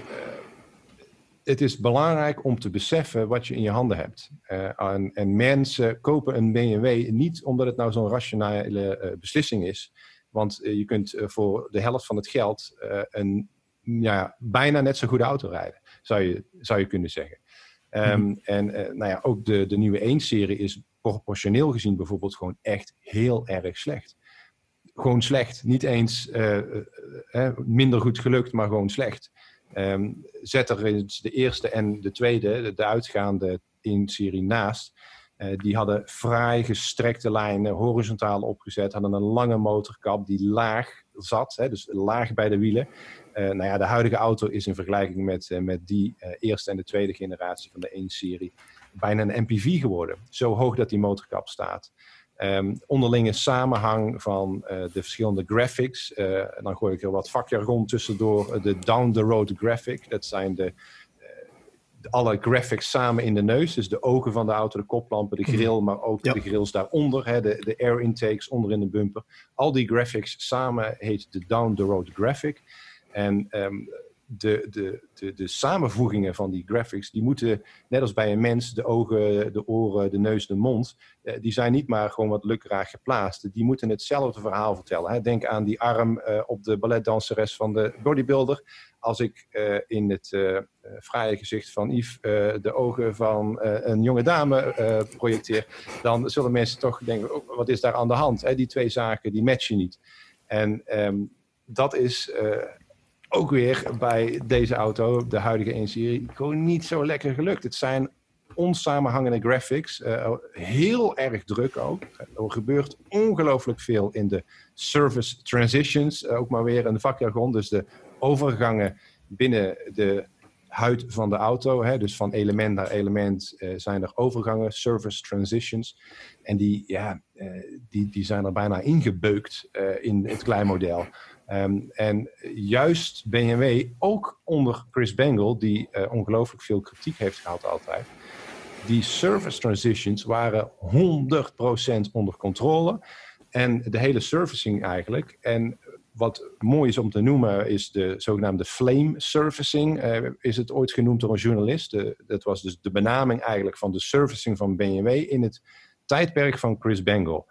het is belangrijk om te beseffen wat je in je handen hebt. En, en, mensen kopen een BMW niet omdat het nou zo'n rationele beslissing is. Want je kunt voor de helft van het geld een ja, bijna net zo goede auto rijden, zou je, zou je kunnen zeggen. Um, En nou ja, ook de, de nieuwe 1-serie is proportioneel gezien bijvoorbeeld gewoon echt heel erg slecht. Gewoon slecht. Niet eens minder goed gelukt, maar gewoon slecht. Um, zet er de eerste en de tweede, de, uitgaande in serie naast. Uh, die hadden fraai gestrekte lijnen, horizontaal opgezet, hadden een lange motorkap die laag zat, hè, dus laag bij de wielen. Uh, nou ja, de huidige auto is in vergelijking met, uh, met die eerste en de tweede generatie van de 1-serie bijna een MPV geworden. Zo hoog dat die motorkap staat. Um, onderlinge samenhang van uh, de verschillende graphics. Uh, dan gooi ik er wat vakjargon tussendoor. De down-the-road graphic, dat zijn de, uh, alle graphics samen in de neus. Dus de ogen van de auto, de koplampen, de mhm. grill, maar ook de grills daaronder. Hè, de, de air intakes onder in de bumper. Al die graphics samen heet de down-the-road graphic. En um, de, de, de, de, samenvoegingen van die graphics, die moeten, net als bij een mens, de ogen, de oren, de neus, de mond, eh, die zijn niet maar gewoon wat lukraag geplaatst. Die moeten hetzelfde verhaal vertellen. Hè. Denk aan die arm uh, op de balletdanseres van de bodybuilder. Als ik uh, in het fraaie gezicht van Yves de ogen van een jonge dame projecteer, dan zullen mensen toch denken, oh, wat is daar aan de hand? Hè? Die twee zaken, die matchen niet. En um, dat is ook weer bij deze auto, de huidige 1-serie, gewoon niet zo lekker gelukt. Het zijn onsamenhangende graphics, uh, heel erg druk ook. Er gebeurt ongelooflijk veel in de service transitions, uh, ook maar weer een vakjargon, dus de overgangen binnen de huid van de auto. Hè, dus van element naar element uh, zijn er overgangen, service transitions. En die, ja, die, die zijn er bijna ingebeukt in het kleinmodel. Um, en juist BMW, ook onder Chris Bangle, die uh, ongelooflijk veel kritiek heeft gehad altijd, die service transitions waren 100% onder controle. En de hele servicing eigenlijk. En wat mooi is om te noemen, is de zogenaamde flame servicing. Uh, is het ooit genoemd door een journalist. Dat was dus de benaming eigenlijk van de servicing van BMW in het tijdperk van Chris Bangle.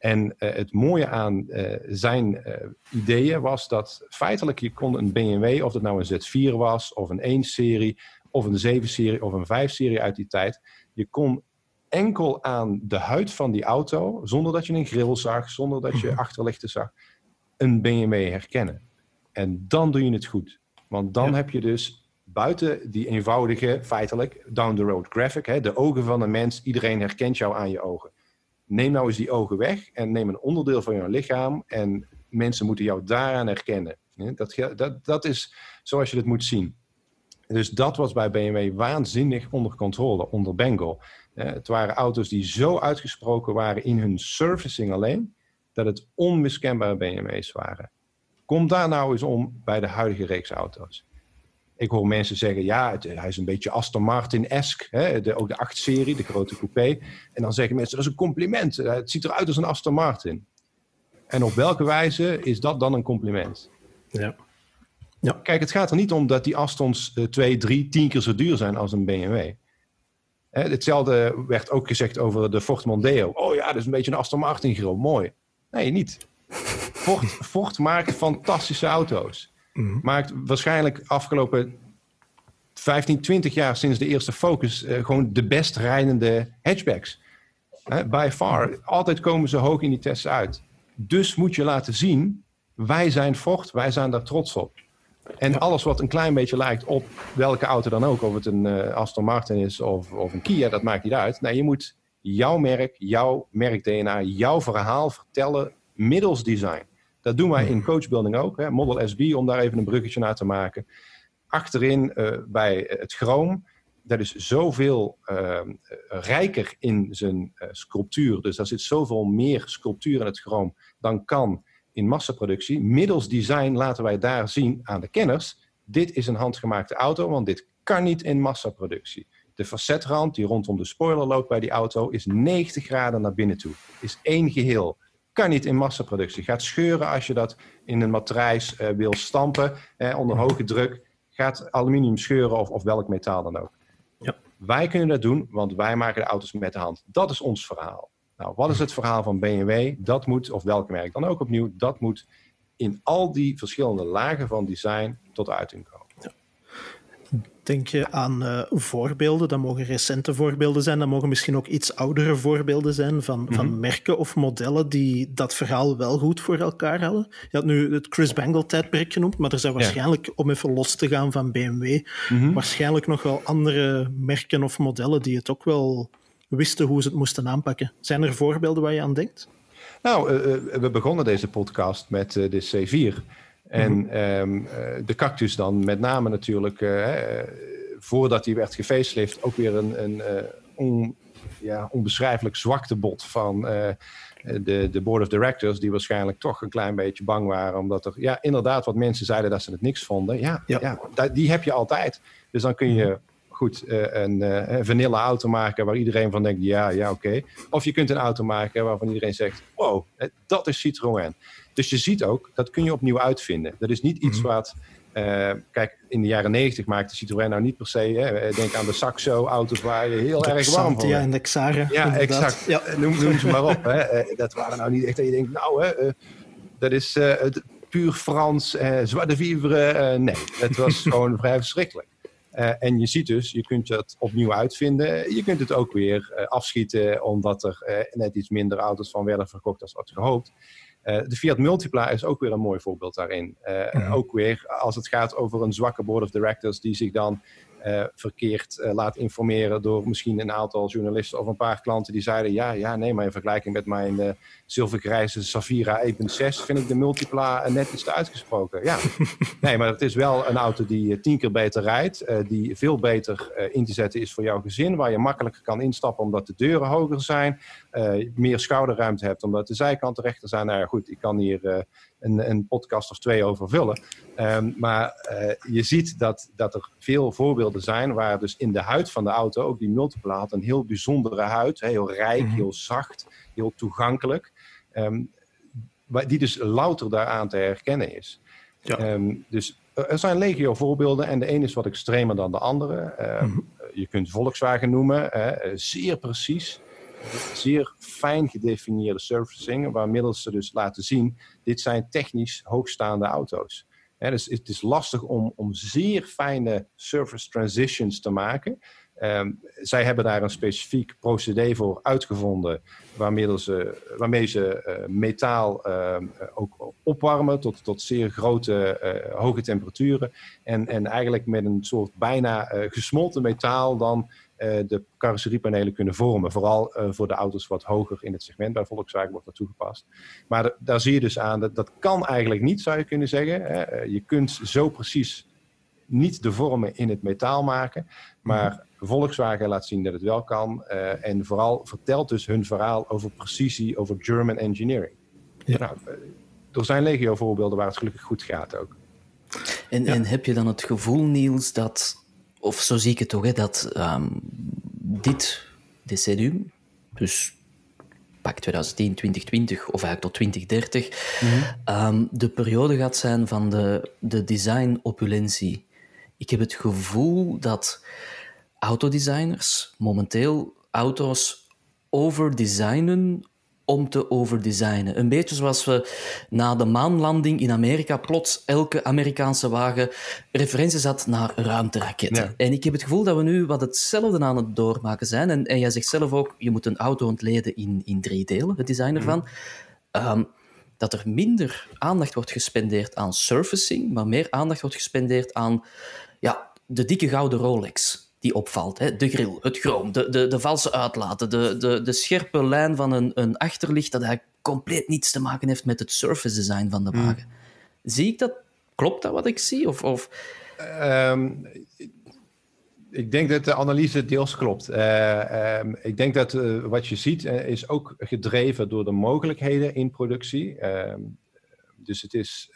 En uh, het mooie aan uh, zijn uh, ideeën was dat feitelijk je kon een BMW, of het nou een Z4 was, of een 1-serie, of een 7-serie, of een 5-serie uit die tijd, je kon enkel aan de huid van die auto, zonder dat je een grill zag, zonder dat je mhm. achterlichten zag, een BMW herkennen. En dan doe je het goed. Want dan heb je dus buiten die eenvoudige, feitelijk, down-the-road graphic, hè, de ogen van een mens, iedereen herkent jou aan je ogen neem nou eens die ogen weg en neem een onderdeel van jouw lichaam en mensen moeten jou daaraan herkennen. Dat, dat, dat is zoals je het moet zien. Dus dat was bij BMW waanzinnig onder controle, onder Bengal. Het waren auto's die zo uitgesproken waren in hun servicing alleen, dat het onmiskenbare BMW's waren. Kom daar nou eens om bij de huidige reeks auto's. Ik hoor mensen zeggen, ja, hij is een beetje Aston Martin-esque. ook de 8-serie, de grote coupé. En dan zeggen mensen, dat is een compliment. Eh, het ziet eruit als een Aston Martin. En op welke wijze is dat dan een compliment? Ja. ja. Kijk, het gaat er niet om dat die Astons uh, twee, drie, tien keer zo duur zijn als een BMW. Hè, hetzelfde werd ook gezegd over de Ford Mondeo. Oh ja, dat is een beetje een Aston Martin grill. Mooi. Nee, niet. Ford, Ford maakt fantastische auto's. Mhm. Maakt waarschijnlijk afgelopen 15, 20 jaar sinds de eerste Focus uh, gewoon de best rijdende hatchbacks. By far. Altijd komen ze hoog in die tests uit. Dus moet je laten zien Wij zijn Ford, wij zijn daar trots op. En alles wat een klein beetje lijkt op welke auto dan ook, of het een uh, Aston Martin is of, of een Kia, dat maakt niet uit. Nee, je moet jouw merk, jouw merk-DNA, jouw verhaal vertellen middels design. Dat doen wij in coachbuilding ook. Hè. Model SB, om daar even een bruggetje naar te maken. Achterin uh, bij het chroom, dat is zoveel uh, rijker in zijn uh, sculptuur. Dus daar zit zoveel meer sculptuur in het chroom dan kan in massaproductie. Middels design laten wij daar zien aan de kenners: dit is een handgemaakte auto, want dit kan niet in massaproductie. De facetrand die rondom de spoiler loopt bij die auto is 90 graden naar binnen toe. Is één geheel. Kan niet in massaproductie. Gaat scheuren als je dat in een matrijs uh, wil stampen eh, onder hoge druk. Gaat aluminium scheuren of, of welk metaal dan ook. Ja. Wij kunnen dat doen, want wij maken de auto's met de hand. Dat is ons verhaal. Nou, wat is het verhaal van BMW? Dat moet, of welk merk dan ook opnieuw, dat moet in al die verschillende lagen van design tot uiting komen. Denk je aan uh, voorbeelden? Dat mogen recente voorbeelden zijn, dat mogen misschien ook iets oudere voorbeelden zijn van, van mhm. merken of modellen die dat verhaal wel goed voor elkaar hadden. Je had nu het Chris Bangle tijdperk genoemd, maar er zijn waarschijnlijk, om even los te gaan van BMW, mhm. waarschijnlijk nog wel andere merken of modellen die het ook wel wisten hoe ze het moesten aanpakken. Zijn er voorbeelden waar je aan denkt? Nou, uh, we begonnen deze podcast met uh, de C4. En mm -hmm. de cactus dan met name natuurlijk, voordat die werd gefacelift, ook weer een, een on, ja, onbeschrijfelijk zwaktebod van de, de board of directors, die waarschijnlijk toch een klein beetje bang waren, omdat er ja, inderdaad wat mensen zeiden dat ze het niks vonden. Ja, ja. ja die heb je altijd. Dus dan kun je mhm goed, een, een vanille auto maken waar iedereen van denkt, ja, ja, oké. Of je kunt een auto maken waarvan iedereen zegt, wow, dat is Citroën. Dus je ziet ook, dat kun je opnieuw uitvinden. Dat is niet iets mm wat... Uh, kijk, in de jaren negentig maakte Citroën nou niet per se. Hè, denk aan de Saxo-auto's waar je heel erg warm van Ja, en de Xara. Ja, exact. Ja. Noem, noem, ze maar op. Hè. dat waren nou niet echt dat je denkt, nou, hè, dat is puur Frans, zwarte vivre. nee, het was gewoon vrij verschrikkelijk. En je ziet dus, je kunt het opnieuw uitvinden. Je kunt het ook weer afschieten, omdat er net iets minder auto's van werden verkocht als wat gehoopt. De Fiat Multipla is ook weer een mooi voorbeeld daarin. Mm Ook weer als het gaat over een zwakke board of directors die zich dan uh, verkeerd uh, laat informeren door misschien een aantal journalisten of een paar klanten die zeiden: ja, ja, nee, maar in vergelijking met mijn uh, zilvergrijze Safira 1.6 vind ik de Multipla net iets te uitgesproken. Ja, nee, maar het is wel een auto die tien keer beter rijdt, die veel beter in te zetten is voor jouw gezin, waar je makkelijker kan instappen omdat de deuren hoger zijn, meer schouderruimte hebt omdat de zijkanten rechter zijn. Nou ja, goed, ik kan hier een, een podcast of twee over vullen. Um, maar uh, je ziet dat, dat er veel voorbeelden zijn waar dus in de huid van de auto, ook die multiplaat, een heel bijzondere huid, heel rijk, -hmm. heel zacht, heel toegankelijk, um, die dus louter daaraan te herkennen is. Ja. Um, dus er zijn legio voorbeelden en de een is wat extremer dan de andere. Mm -hmm. Je kunt Volkswagen noemen, hè, zeer precies zeer fijn gedefinieerde surfacing, waarmiddels ze dus laten zien, dit zijn technisch hoogstaande auto's. Dus het is lastig om, om zeer fijne surface transitions te maken. Um, zij hebben daar een specifiek procedé voor uitgevonden, waarmee ze, waarmee ze uh, metaal uh, ook opwarmen tot, tot zeer grote, uh, hoge temperaturen. En, en eigenlijk met een soort bijna gesmolten metaal dan de carrosseriepanelen kunnen vormen. Vooral uh, voor de auto's wat hoger in het segment. Bij Volkswagen wordt dat toegepast. Maar daar zie je dus aan, dat, dat kan eigenlijk niet, zou je kunnen zeggen. Hè. Uh, je kunt zo precies niet de vormen in het metaal maken. Maar mm-hmm. Volkswagen laat zien dat het wel kan. en vooral vertelt dus hun verhaal over precisie, over German engineering. Ja. Nou, er zijn legio voorbeelden waar het gelukkig goed gaat ook. En, ja. en heb je dan het gevoel, Niels, dat of zo zie ik het toch, hè, dat um, dit decennium, dus pak 2010, 2020 of eigenlijk tot 2030, mm -hmm. um, de periode gaat zijn van de, de design-opulentie. Ik heb het gevoel dat autodesigners momenteel auto's overdesignen om te overdesignen. Een beetje zoals we na de maanlanding in Amerika plots elke Amerikaanse wagen referenties had naar ruimteraketten. En ik heb het gevoel dat we nu wat hetzelfde aan het doormaken zijn. En, en jij zegt zelf ook, je moet een auto ontleden in, in drie delen, het design ervan. Mm. Um, dat er minder aandacht wordt gespendeerd aan surfacing, maar meer aandacht wordt gespendeerd aan ja, de dikke gouden Rolex die opvalt. Hè? De grill, het chroom, de, de, de valse uitlaten, de, de, de scherpe lijn van een, een achterlicht dat eigenlijk compleet niets te maken heeft met het surface design van de hmm. wagen. Zie ik dat? Klopt dat wat ik zie? Of, of... Ehm, ik denk dat de analyse deels klopt. Uh, ik denk dat uh, wat je ziet uh, is ook gedreven door de mogelijkheden in productie. Ehm, dus het is,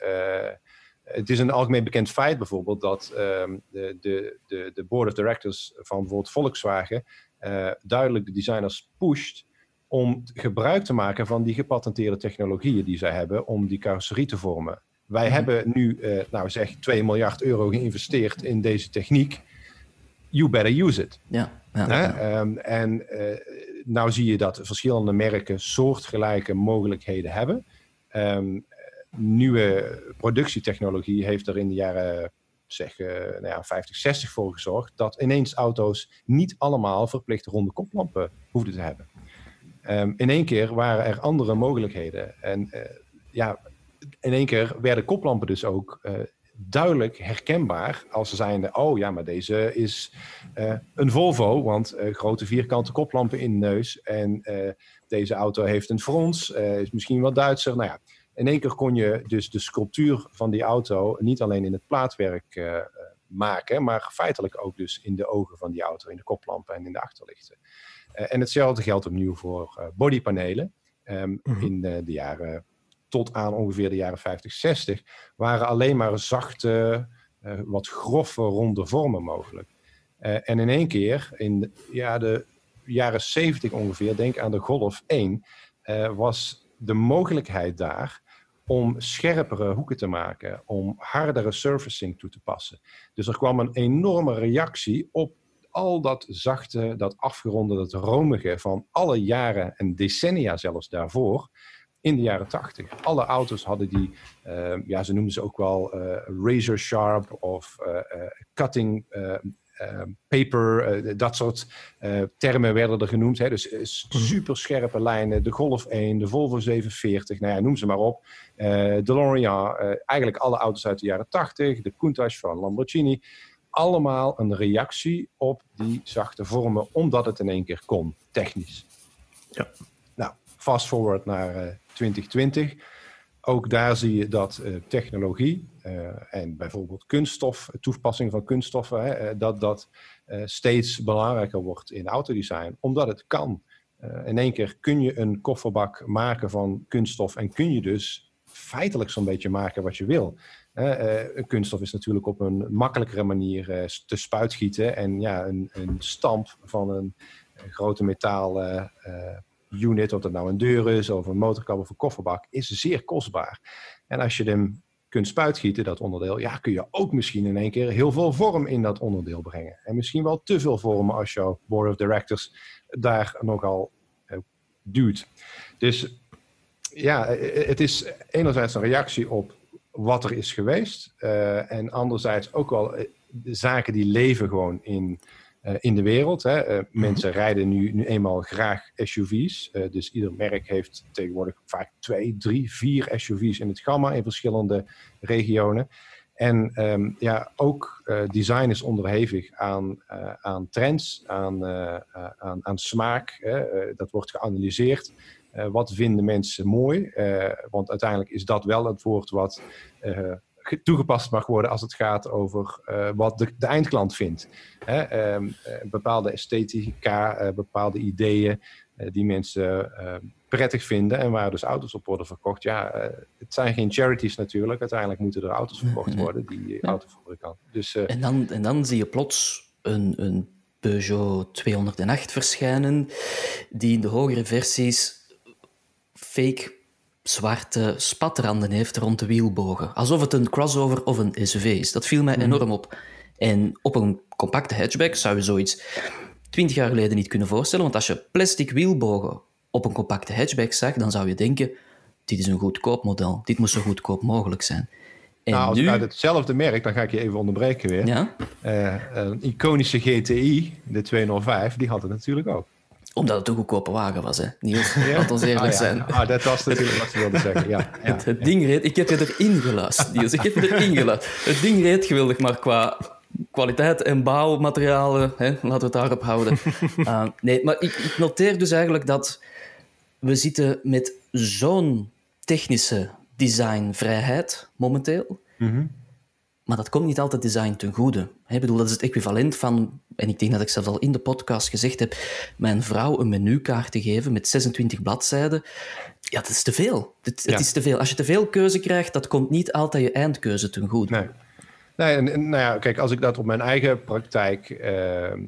het is een algemeen bekend feit bijvoorbeeld dat um, de, de, de, de board of directors van bijvoorbeeld Volkswagen duidelijk de designers pusht om gebruik te maken van die gepatenteerde technologieën die zij hebben om die carrosserie te vormen. Wij mhm. hebben nu, nou zeg, 2 miljard euro geïnvesteerd in deze techniek you better use it. Ja. ja, um, en uh, nou zie je dat verschillende merken soortgelijke mogelijkheden hebben. Um, nieuwe productietechnologie heeft er in de jaren zeg, uh, nou ja, 50, 60 voor gezorgd dat ineens auto's niet allemaal verplicht ronde koplampen hoefden te hebben. Um, in één keer waren er andere mogelijkheden. En uh, ja, in één keer werden koplampen dus ook uh, duidelijk herkenbaar als ze zijnde, oh ja, maar deze is een Volvo, want grote vierkante koplampen in de neus en deze auto heeft een frons, is misschien wat Duitser. Nou ja, in één keer kon je dus de sculptuur van die auto niet alleen in het plaatwerk maken, maar feitelijk ook dus in de ogen van die auto, in de koplampen en in de achterlichten. en hetzelfde geldt opnieuw voor bodypanelen. Um, mm -hmm. In de jaren tot aan ongeveer de jaren 50, 60, waren alleen maar zachte, wat grove, ronde vormen mogelijk. En in één keer, in de, ja, de jaren 70 ongeveer, denk aan de Golf 1, uh, eh, was de mogelijkheid daar om scherpere hoeken te maken, om hardere surfacing toe te passen. Dus er kwam een enorme reactie op al dat zachte, dat afgeronde, dat romige van alle jaren en decennia zelfs daarvoor in de jaren 80. Alle auto's hadden die, uh, ja, ze noemden ze ook wel uh, razor sharp of uh, cutting paper, dat soort termen werden er genoemd. Hè. Dus mhm. super scherpe lijnen, de Golf 1, de Volvo 740, nou ja, noem ze maar op. de DeLorean, eigenlijk alle auto's uit de jaren 80, de Countach van Lamborghini. Allemaal een reactie op die zachte vormen, omdat het in één keer kon, technisch. Ja. Nou, fast forward naar 2020. Ook daar zie je dat uh, technologie uh, en bijvoorbeeld kunststof, toepassing van kunststoffen, hè, eh, dat dat steeds belangrijker wordt in autodesign, omdat het kan. in één keer kun je een kofferbak maken van kunststof en kun je dus feitelijk zo'n beetje maken wat je wil. kunststof is natuurlijk op een makkelijkere manier te spuitgieten en ja, een, een stamp van een grote metaal unit, of dat nou een deur is of een motorkap of een kofferbak, is zeer kostbaar. En als je hem kunt spuitgieten, dat onderdeel, ja, kun je ook misschien in één keer heel veel vorm in dat onderdeel brengen. En misschien wel te veel vorm als jouw board of directors daar nogal uh, duwt. Dus ja, het is enerzijds een reactie op wat er is geweest. En anderzijds ook wel uh, zaken die leven gewoon in in de wereld. Hè. Uh, mm-hmm. Mensen rijden nu, nu eenmaal graag SUV's. Uh, dus ieder merk heeft tegenwoordig vaak twee, drie, vier SUV's in het gamma in verschillende regionen. En um, ja, ook design is onderhevig aan, aan trends, aan, aan, aan smaak. dat wordt geanalyseerd. wat vinden mensen mooi? want uiteindelijk is dat wel het woord wat toegepast mag worden als het gaat over uh, wat de, de, eindklant vindt. Hè? Um, bepaalde esthetica, uh, bepaalde ideeën die mensen prettig vinden en waar dus auto's op worden verkocht. Ja, het zijn geen charities natuurlijk. Uiteindelijk moeten er auto's verkocht worden, die ja. autofabrikant. Dus, en, dan, en dan zie je plots een, een Peugeot 208 verschijnen, die in de hogere versies fake zwarte spatranden heeft rond de wielbogen. Alsof het een crossover of een SUV is. Dat viel mij mhm. enorm op. En op een compacte hatchback zou je zoiets twintig jaar geleden niet kunnen voorstellen. Want als je plastic wielbogen op een compacte hatchback zag, dan zou je denken: dit is een goedkoop model. Dit moet zo goedkoop mogelijk zijn. En nou, als nu... uit hetzelfde merk, dan ga ik je even onderbreken weer. Ja? Uh, een iconische GTI, de 205, die had het natuurlijk ook. Omdat het een goedkope wagen was, hè, Niels. Ja? Laat ons eerlijk ah, zijn. Ah, dat was natuurlijk wat ze wilde zeggen, ja. ja. Het, ding reed... Ik heb je erin geluisterd, Niels. Ik heb je erin. Het ding reed geweldig, maar qua kwaliteit en bouwmaterialen, hè, laten we het daarop houden. Uh, nee, maar ik, ik noteer dus eigenlijk dat we zitten met zo'n technische designvrijheid momenteel. Mm maar dat komt niet altijd design ten goede. Ik bedoel, dat is het equivalent van, en ik denk dat ik zelfs al in de podcast gezegd heb, mijn vrouw een menukaart te geven met 26 bladzijden. Ja, dat is te veel. Het, het is te veel. Als je te veel keuze krijgt, dat komt niet altijd je eindkeuze ten goede. Nee. Nee, en, nou ja, kijk, als ik dat op mijn eigen praktijk uh, uh,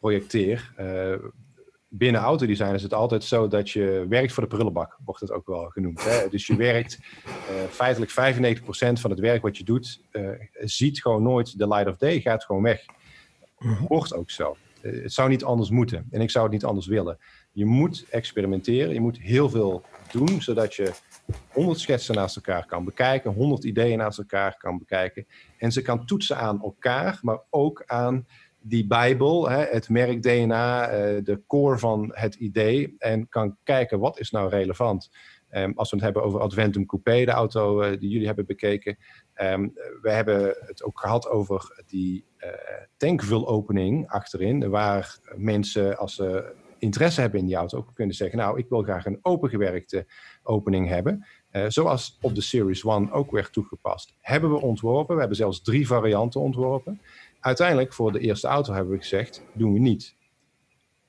projecteer, uh, binnen autodesign is het altijd zo dat je werkt voor de prullenbak, wordt het ook wel genoemd. Hè? Dus je werkt uh, feitelijk 95% van het werk wat je doet, uh, ziet gewoon nooit de light of day, gaat gewoon weg. Mm Hoort ook zo. Uh, het zou niet anders moeten en ik zou het niet anders willen. Je moet experimenteren, je moet heel veel doen, zodat je 100 schetsen naast elkaar kan bekijken, 100 ideeën naast elkaar kan bekijken en ze kan toetsen aan elkaar, maar ook aan die Bijbel, hè, het merk DNA, uh, de core van het idee. En kan kijken wat is nou relevant. Um, als we het hebben over Adventum Coupé, de auto uh, die jullie hebben bekeken. Um, we hebben het ook gehad over die uh, tankvulopening achterin. Waar mensen, als ze interesse hebben in die auto, ook kunnen zeggen: Nou, ik wil graag een opengewerkte opening hebben. Zoals op de Series 1 ook werd toegepast. Hebben we ontworpen. We hebben zelfs drie varianten ontworpen. Uiteindelijk, voor de eerste auto hebben we gezegd, doen we niet.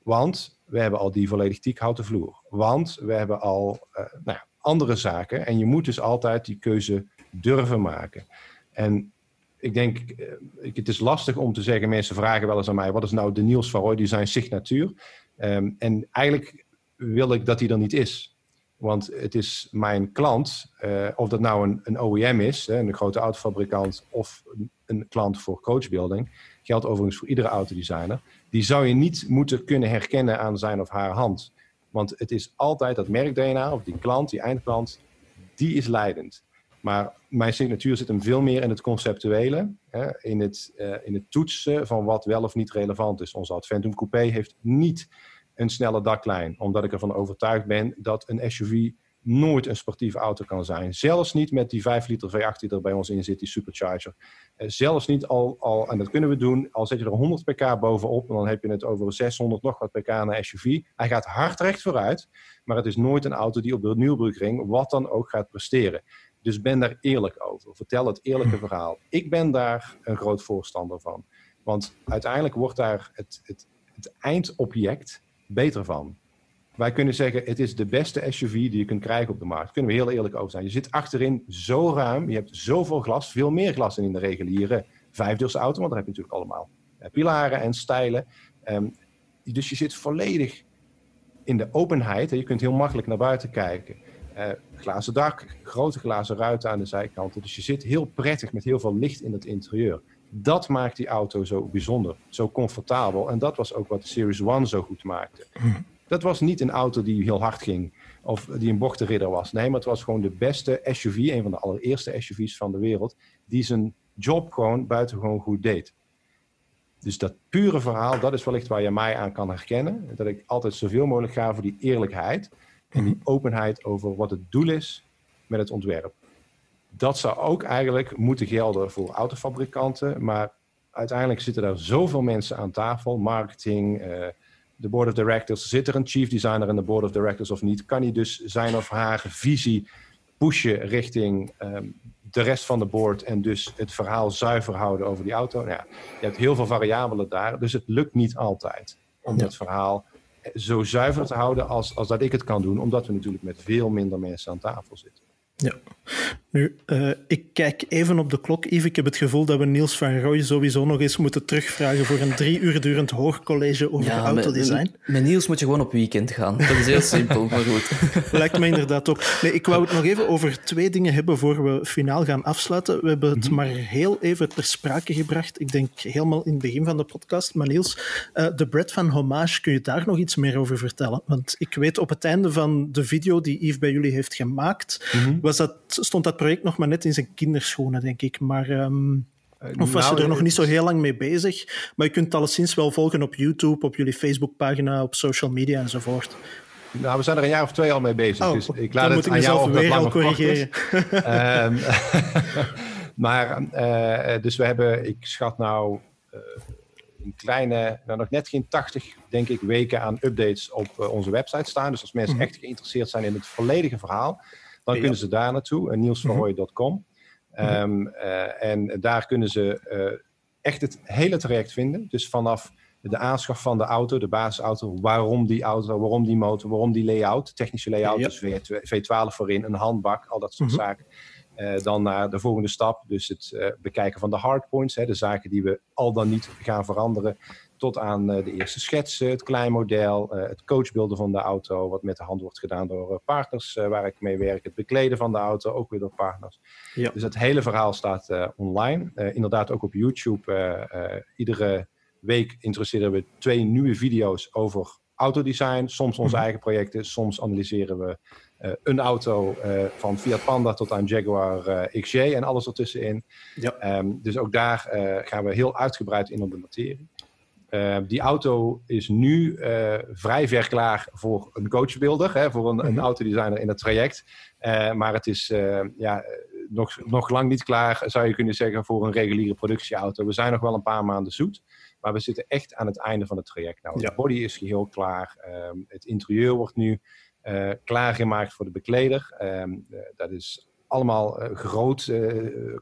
Want we hebben al die volledig tiekhouten vloer. Want we hebben al uh, nou andere zaken. En je moet dus altijd die keuze durven maken. En ik denk, uh, het is lastig om te zeggen, mensen vragen wel eens aan mij, wat is nou de Niels van Roy Design signatuur? Um, en eigenlijk wil ik dat die er niet is. Want het is mijn klant, uh, of dat nou een, een OEM is, hè, een grote autofabrikant, of een klant voor coachbuilding, geldt overigens voor iedere autodesigner, die zou je niet moeten kunnen herkennen aan zijn of haar hand. Want het is altijd dat merk-DNA, of die klant, die eindklant, die is leidend. Maar mijn signatuur zit hem veel meer in het conceptuele, hè, in, het, uh, in het toetsen van wat wel of niet relevant is. Onze Adventum Coupé heeft niet een snelle daklijn, omdat ik ervan overtuigd ben dat een SUV nooit een sportieve auto kan zijn. Zelfs niet met die 5 liter V8 die er bij ons in zit, die supercharger. Uh, zelfs niet al, al, en dat kunnen we doen, al zet je er 100 pk bovenop, en dan heb je het over 600 nog wat pk naar SUV. Hij gaat hard recht vooruit, maar het is nooit een auto die op de Nürburgring wat dan ook gaat presteren. Dus ben daar eerlijk over. Vertel het eerlijke hm. verhaal. Ik ben daar een groot voorstander van. Want uiteindelijk wordt daar het, het, het eindobject beter van. Wij kunnen zeggen, het is de beste SUV die je kunt krijgen op de markt. Kunnen we heel eerlijk over zijn. Je zit achterin zo ruim, je hebt zoveel glas, veel meer glas dan in de reguliere vijfdeursauto, want daar heb je natuurlijk allemaal eh, pilaren en stijlen. Um, dus je zit volledig in de openheid. Je kunt heel makkelijk naar buiten kijken. Uh, glazen dak, grote glazen ruiten aan de zijkanten. Dus je zit heel prettig met heel veel licht in het interieur. Dat maakt die auto zo bijzonder, zo comfortabel. En dat was ook wat de Series 1 zo goed maakte. Dat was niet een auto die heel hard ging of die een bochtenridder was. Nee, maar het was gewoon de beste SUV, een van de allereerste SUV's van de wereld, die zijn job gewoon buitengewoon goed deed. Dus dat pure verhaal, dat is wellicht waar je mij aan kan herkennen. Dat ik altijd zoveel mogelijk ga voor die eerlijkheid en die openheid over wat het doel is met het ontwerp. Dat zou ook eigenlijk moeten gelden voor autofabrikanten, maar uiteindelijk zitten daar zoveel mensen aan tafel, marketing, uh, de board of directors, zit er een chief designer in de board of directors of niet? Kan hij dus zijn of haar visie pushen richting um, de rest van de board en dus het verhaal zuiver houden over die auto? Nou ja, je hebt heel veel variabelen daar, dus het lukt niet altijd om ja. het verhaal zo zuiver te houden als, als dat ik het kan doen, omdat we natuurlijk met veel minder mensen aan tafel zitten. Ja. Nu, uh, ik kijk even op de klok, Yves. Ik heb het gevoel dat we Niels van Rooij sowieso nog eens moeten terugvragen voor een drie uur durend hoogcollege over ja, autodesign. Met, met, Niels moet je gewoon op weekend gaan. Dat is heel simpel, maar goed. Lijkt me inderdaad ook. Nee, ik wou het nog even over twee dingen hebben voor we finaal gaan afsluiten. We hebben het mm -hmm. maar heel even ter sprake gebracht. Ik denk helemaal in het begin van de podcast. Maar Niels, uh, de Brad van Hommage, kun je daar nog iets meer over vertellen? Want ik weet op het einde van de video die Yves bij jullie heeft gemaakt, mm -hmm. Was dat, stond dat project nog maar net in zijn kinderschoenen, denk ik. Maar um, Of was je nou, er nog niet zo heel lang mee bezig? Maar je kunt het alleszins wel volgen op YouTube, op jullie Facebookpagina, op social media enzovoort. Nou, we zijn er een jaar of twee al mee bezig. Oh, dus ik laat het moet aan jou weer al corrigeren. um, maar, uh, dus we hebben, ik schat nou uh, een kleine, nou nog net geen 80, denk ik, weken aan updates op uh, onze website staan. Dus als mensen -hmm. echt geïnteresseerd zijn in het volledige verhaal, dan ja. kunnen ze daar naartoe, nielsverhooy.com. Um, uh, en daar kunnen ze uh, echt het hele traject vinden. Dus vanaf de aanschaf van de auto, de basisauto, waarom die auto, waarom die motor, waarom die layout, technische layout, ja. dus V12 voorin, een handbak, al dat soort mm -hmm. zaken. Uh, dan naar de volgende stap, dus het bekijken van de hardpoints, hè, de zaken die we al dan niet gaan veranderen, tot aan uh, de eerste schetsen, het kleinmodel, het coachbeelden van de auto, wat met de hand wordt gedaan door partners waar ik mee werk, het bekleden van de auto, ook weer door partners. Ja. Dus het hele verhaal staat online, inderdaad ook op YouTube. iedere week introduceren we twee nieuwe video's over autodesign, soms onze -hmm. eigen projecten, soms analyseren we uh, een auto uh, van Fiat Panda tot aan Jaguar uh, XJ en alles ertussenin. Ja. Um, dus ook daar gaan we heel uitgebreid in op de materie. Ehm, die auto is nu vrij ver klaar voor een coachbeelder, hè, voor een, mm -hmm. een autodesigner in het traject. maar het is ja, nog, nog lang niet klaar, zou je kunnen zeggen, voor een reguliere productieauto. We zijn nog wel een paar maanden zoet. Maar we zitten echt aan het einde van het traject. Nou, ja. de body is geheel klaar. Um, het interieur wordt nu uh, klaargemaakt voor de bekleder. Um, dat is allemaal uh, groot,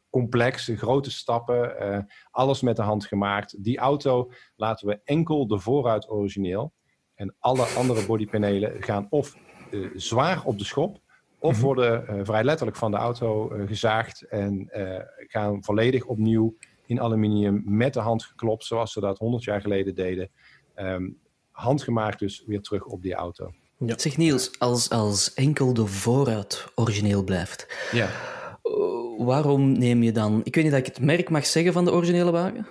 complex, grote stappen. alles met de hand gemaakt. Die auto laten we enkel de vooruit origineel. En alle andere bodypanelen gaan of zwaar op de schop. Of -hmm. worden vrij letterlijk van de auto gezaagd en gaan volledig opnieuw in aluminium met de hand geklopt, zoals ze dat 100 jaar geleden deden. Um, handgemaakt dus weer terug op die auto. Ja. Zeg Niels, als, als enkel de vooruit origineel blijft, ja. Uh, waarom neem je dan... Ik weet niet dat ik het merk mag zeggen van de originele wagen?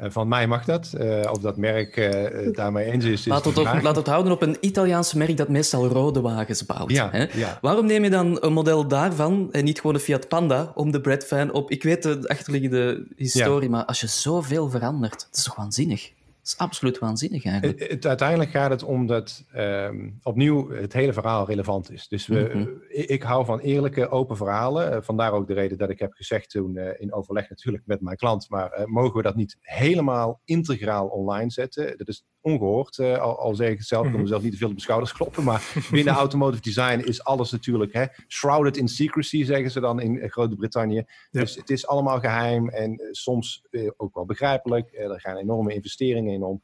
Uh, van mij mag dat. Uh, of dat merk uh, daarmee eens is. is laat, het op, laat het houden op een Italiaans merk dat meestal rode wagens bouwt. Ja, hè? Ja. Waarom neem je dan een model daarvan en niet gewoon een Fiat Panda om de breadfan op? Ik weet de achterliggende historie, ja. maar als je zoveel verandert, dat is toch waanzinnig? Is absoluut waanzinnig eigenlijk. Het, het, uiteindelijk gaat het om dat um, opnieuw het hele verhaal relevant is. Dus we, mm -hmm. ik, ik, hou van eerlijke, open verhalen. Uh, vandaar ook de reden dat ik heb gezegd toen uh, in overleg natuurlijk met mijn klant. Maar uh, mogen we dat niet helemaal integraal online zetten? Dat is ongehoord. al, al zeg ik het zelf, ik kan mezelf niet te veel op de schouders kloppen. Maar binnen automotive design is alles natuurlijk hè, shrouded in secrecy, zeggen ze dan in Groot-Brittannië. Ja. Dus het is allemaal geheim en soms ook wel begrijpelijk. er gaan enorme investeringen in om.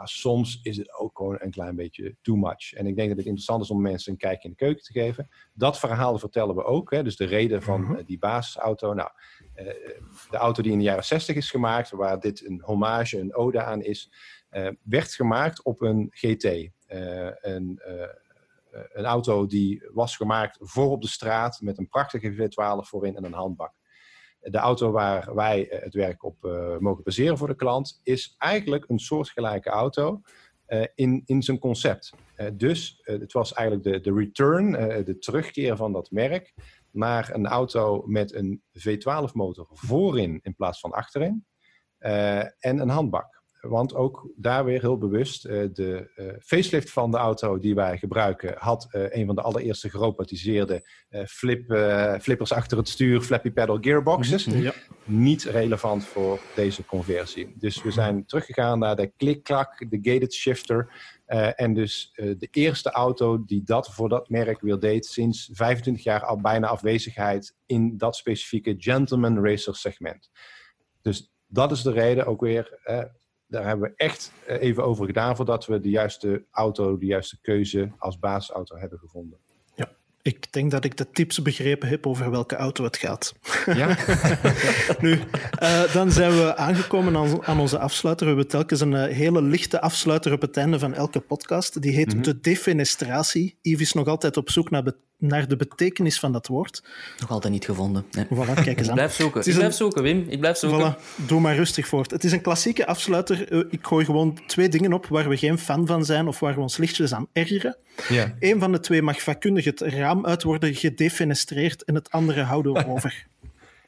Maar soms is het ook gewoon een klein beetje too much. En ik denk dat het interessant is om mensen een kijkje in de keuken te geven. Dat verhaal vertellen we ook. Hè? Dus de reden van uh, die basisauto. Nou, uh, de auto die in de jaren 60 is gemaakt, waar dit een hommage, een ode aan is, werd gemaakt op een GT. een, een auto die was gemaakt voor op de straat met een prachtige V12 voorin en een handbak. De auto waar wij het werk op mogen baseren voor de klant is eigenlijk een soortgelijke auto in, in zijn concept. Dus het was eigenlijk de, de return, de terugkeer van dat merk naar een auto met een V12-motor voorin in plaats van achterin en een handbak. Want ook daar weer heel bewust, uh, de uh, facelift van de auto die wij gebruiken had uh, een van de allereerste gerobotiseerde flip, flippers achter het stuur, flappy pedal gearboxes. Ja. Niet relevant voor deze conversie. Dus we zijn teruggegaan naar de klik-klak, de gated shifter. en dus de eerste auto die dat voor dat merk weer deed sinds 25 jaar al bijna afwezigheid in dat specifieke gentleman racer segment. Dus dat is de reden ook weer daar hebben we echt eh, even over gedaan voordat we de juiste auto, de juiste keuze als basisauto hebben gevonden. Ja, ik denk dat ik de tips begrepen heb over welke auto het gaat. Ja? nu, uh, dan zijn we aangekomen aan, aan, onze afsluiter. We hebben telkens een uh, hele lichte afsluiter op het einde van elke podcast. Die heet mm -hmm. de defenestratie. Yves is nog altijd op zoek naar naar de betekenis van dat woord. Nog altijd niet gevonden. Nee. Voilà, kijk eens aan. Ik blijf zoeken. Ik blijf zoeken, Wim. Ik blijf zoeken. Voilà, doe maar rustig voort. Het is een klassieke afsluiter. Ik gooi gewoon twee dingen op waar we geen fan van zijn of waar we ons lichtjes aan ergeren. Ja. Eén van de twee mag vakkundig het raam uit worden gedefenestreerd en het andere houden we over.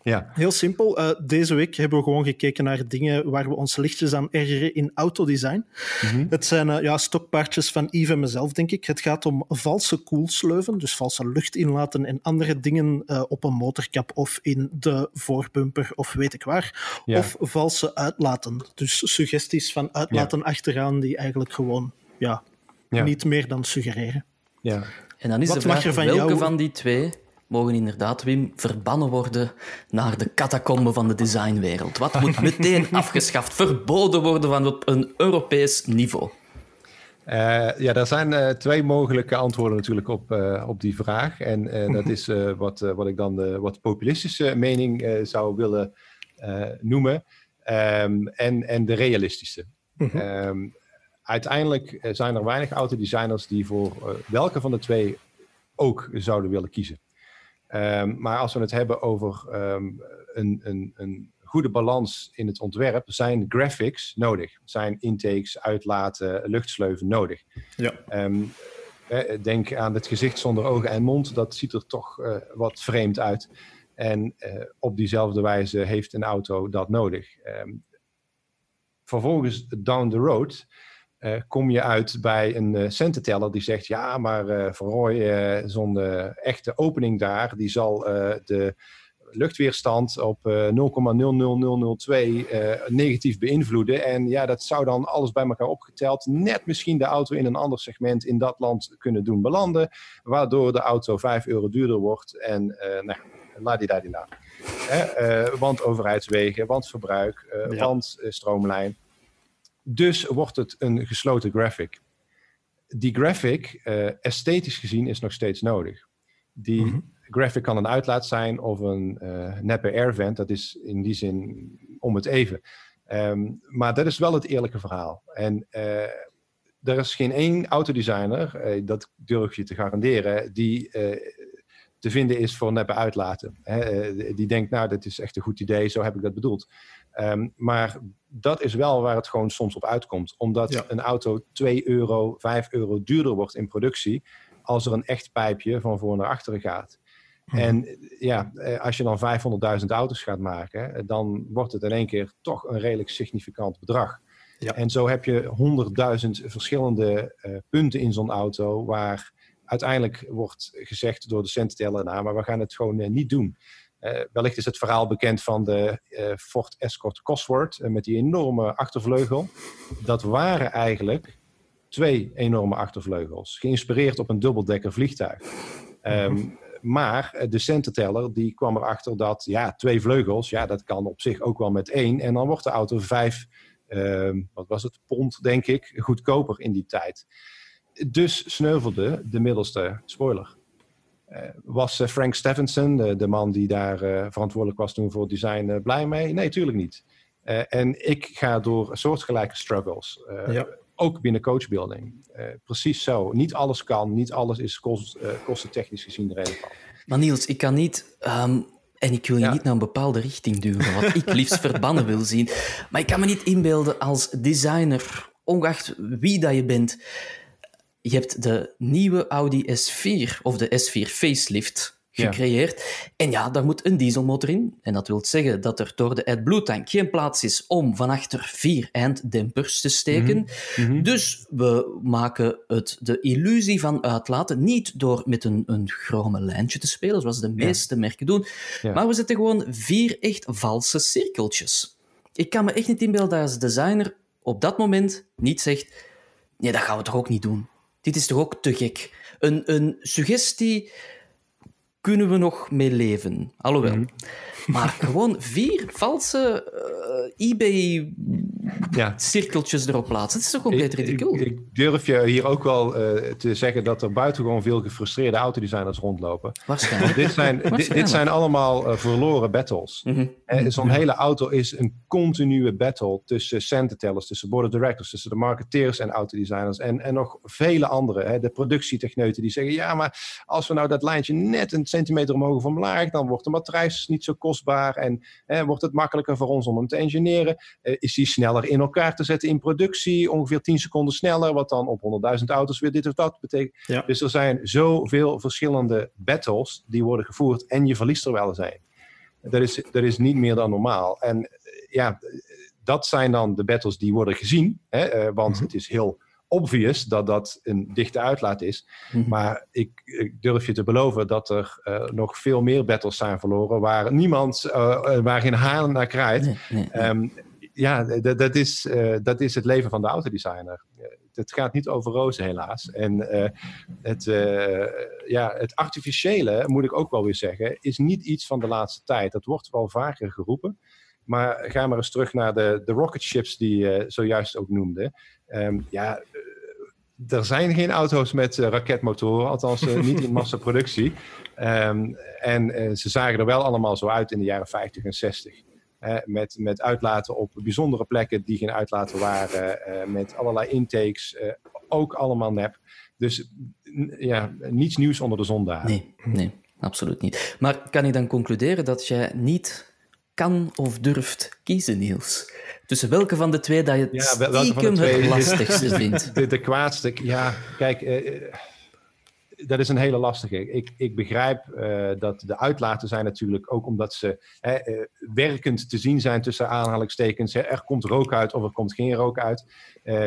Ja. Heel simpel. Uh, deze week hebben we gewoon gekeken naar dingen waar we ons lichtjes aan ergeren in autodesign. Mm Het zijn uh, ja, stokpaardjes van Yves en mezelf, denk ik. Het gaat om valse koelsleuven, dus valse lucht inlaten en andere dingen uh, op een motorkap of in de voorbumper of weet ik waar. Ja. Of valse uitlaten, dus suggesties van uitlaten ja. achteraan die eigenlijk gewoon ja, ja. niet meer dan suggereren. Ja. En dan is Wat de vraag, van welke jou... van die twee mogen inderdaad, Wim, verbannen worden naar de catacombe van de designwereld? Wat moet meteen afgeschaft, verboden worden van op een Europees niveau? Uh, ja, er zijn uh, twee mogelijke antwoorden natuurlijk op, uh, op die vraag. En dat is wat, wat ik dan de wat populistische mening zou willen noemen. Um, en, en de realistische. um, uiteindelijk zijn er weinig autodesigners die voor welke van de twee ook zouden willen kiezen. Um, maar als we het hebben over um, een, een, een, goede balans in het ontwerp, zijn graphics nodig. Zijn intakes, uitlaten, luchtsleuven nodig. Ja. Um, denk aan het gezicht zonder ogen en mond, dat ziet er toch uh, wat vreemd uit. En uh, op diezelfde wijze heeft een auto dat nodig. vervolgens down the road uh, kom je uit bij een uh, cententeller die zegt: Ja, maar uh, Roy, zo'n echte opening daar, die zal de luchtweerstand op 0,00002 negatief beïnvloeden. En ja, dat zou dan alles bij elkaar opgeteld net misschien de auto in een ander segment in dat land kunnen doen belanden, waardoor de auto 5 euro duurder wordt. En nou, laat die daar die na. want overheidswegen, want verbruik, ja. want stroomlijn. Dus wordt het een gesloten graphic. Die graphic, uh, esthetisch gezien, is nog steeds nodig. Die mm -hmm. graphic kan een uitlaat zijn of een uh, neppe airvent. Dat is in die zin om het even. Um, maar dat is wel het eerlijke verhaal. En uh, er is geen één autodesigner, dat durf je te garanderen, die te vinden is voor neppe uitlaten. Hè? die denkt, nou, dat is echt een goed idee, zo heb ik dat bedoeld. Um, maar dat is wel waar het gewoon soms op uitkomt. Omdat een auto 2 euro, 5 euro duurder wordt in productie als er een echt pijpje van voor naar achteren gaat. Mhm. En ja, eh, als je dan 500.000 auto's gaat maken, eh, dan wordt het in één keer toch een redelijk significant bedrag. Ja. En zo heb je 100.000 verschillende uh, punten in zo'n auto waar uiteindelijk wordt gezegd door de cententeller, nou, maar we gaan het gewoon uh, niet doen. Uh, wellicht is het verhaal bekend van de uh, Ford Escort Cosworth uh, met die enorme achtervleugel. Dat waren eigenlijk twee enorme achtervleugels, geïnspireerd op een dubbeldekker vliegtuig. Um, maar de cententeller die kwam erachter dat ja, twee vleugels, ja, dat kan op zich ook wel met één. En dan wordt de auto vijf, ehm, wat was het, pond denk ik, goedkoper in die tijd. Dus sneuvelde de middelste spoiler. Eh, was eh, Frank Stephenson, de, de, man die daar eh, verantwoordelijk was toen voor het design, blij mee? Nee, tuurlijk niet. en ik ga door soortgelijke struggles. Ja. Ook binnen coachbuilding. precies zo. Niet alles kan, niet alles is kost, kostentechnisch gezien relevant. Maar Niels, ik kan niet. Um, en ik wil je ja. niet naar een bepaalde richting duwen, wat ik liefst verbannen wil zien. Maar ik kan me niet inbeelden als designer, ongeacht wie dat je bent, je hebt de nieuwe Audi S4 of de S4 facelift gecreëerd. Ja. En ja, daar moet een dieselmotor in. En dat wil zeggen dat er door de AdBlue tank geen plaats is om van achter vier einddempers te steken. Mm -hmm. Dus we maken het de illusie van uitlaten niet door met een, een chrome lijntje te spelen, zoals de meeste ja. merken doen, ja. maar we zetten gewoon vier echt valse cirkeltjes. Ik kan me echt niet inbeelden dat als designer op dat moment niet zegt nee, dat gaan we toch ook niet doen. Dit is toch ook te gek? Een, een suggestie kunnen we nog mee leven. Alhoewel. Mm. Maar gewoon vier valse uh, eBay-cirkeltjes ja. erop plaatsen. Dat is toch compleet ridicule? Ik, ik, durf je hier ook wel uh, te zeggen dat er buitengewoon veel gefrustreerde autodesigners rondlopen. Waarschijnlijk. dit, zijn, Waarschijnlijk. dit, zijn allemaal uh, verloren battles. Mm -hmm. Zo'n ja. hele auto is een continue battle tussen cententellers, tussen board of directors, tussen de marketeers en autodesigners en, en nog vele anderen. Hè. De productietechneuten die zeggen, ja, maar als we nou dat lijntje net een centimeter omhoog of omlaag, dan wordt de matrijs niet zo kostbaar en wordt het makkelijker voor ons om hem te engineeren. Uh, is die sneller in elkaar te zetten in productie, ongeveer 10 seconden sneller, wat dan op 100.000 auto's weer dit of dat betekent. Ja. Dus er zijn zoveel verschillende battles die worden gevoerd en je verliest er wel eens een. Dat is, dat is niet meer dan normaal. En ja, dat zijn dan de battles die worden gezien. Hè? want mhm. het is heel obvious dat dat een dichte uitlaat is. Mhm. Maar ik, ik, durf je te beloven dat er uh, nog veel meer battles zijn verloren waar niemand, uh, waar geen haan naar krijgt. Ehm, ja, dat is, uh, dat is het leven van de autodesigner. Het gaat niet over rozen, helaas. En het, ja, het artificiële, moet ik ook wel weer zeggen, is niet iets van de laatste tijd. Dat wordt wel vaker geroepen. Maar ga maar eens terug naar de, de rocket ships die je zojuist ook noemde. Um, ja, er zijn geen auto's met uh, raketmotoren, althans uh, niet in massaproductie. Um, en uh, ze zagen er wel allemaal zo uit in de jaren 50 en 60. met, met uitlaten op bijzondere plekken die geen uitlaten waren, met allerlei intakes, ook allemaal nep. Dus ja, niets nieuws onder de zon daar. Nee, nee, absoluut niet. Maar kan ik dan concluderen dat jij niet kan of durft kiezen, Niels? Tussen welke van de twee dat je het ja, stiekem het lastigste vindt? De, de, kwaadste, ja, kijk, eh, eh, dat is een hele lastige. Ik, ik begrijp uh, dat de uitlaten zijn natuurlijk ook omdat ze uh, werkend te zien zijn tussen aanhalingstekens. Hè, er komt rook uit of er komt geen rook uit.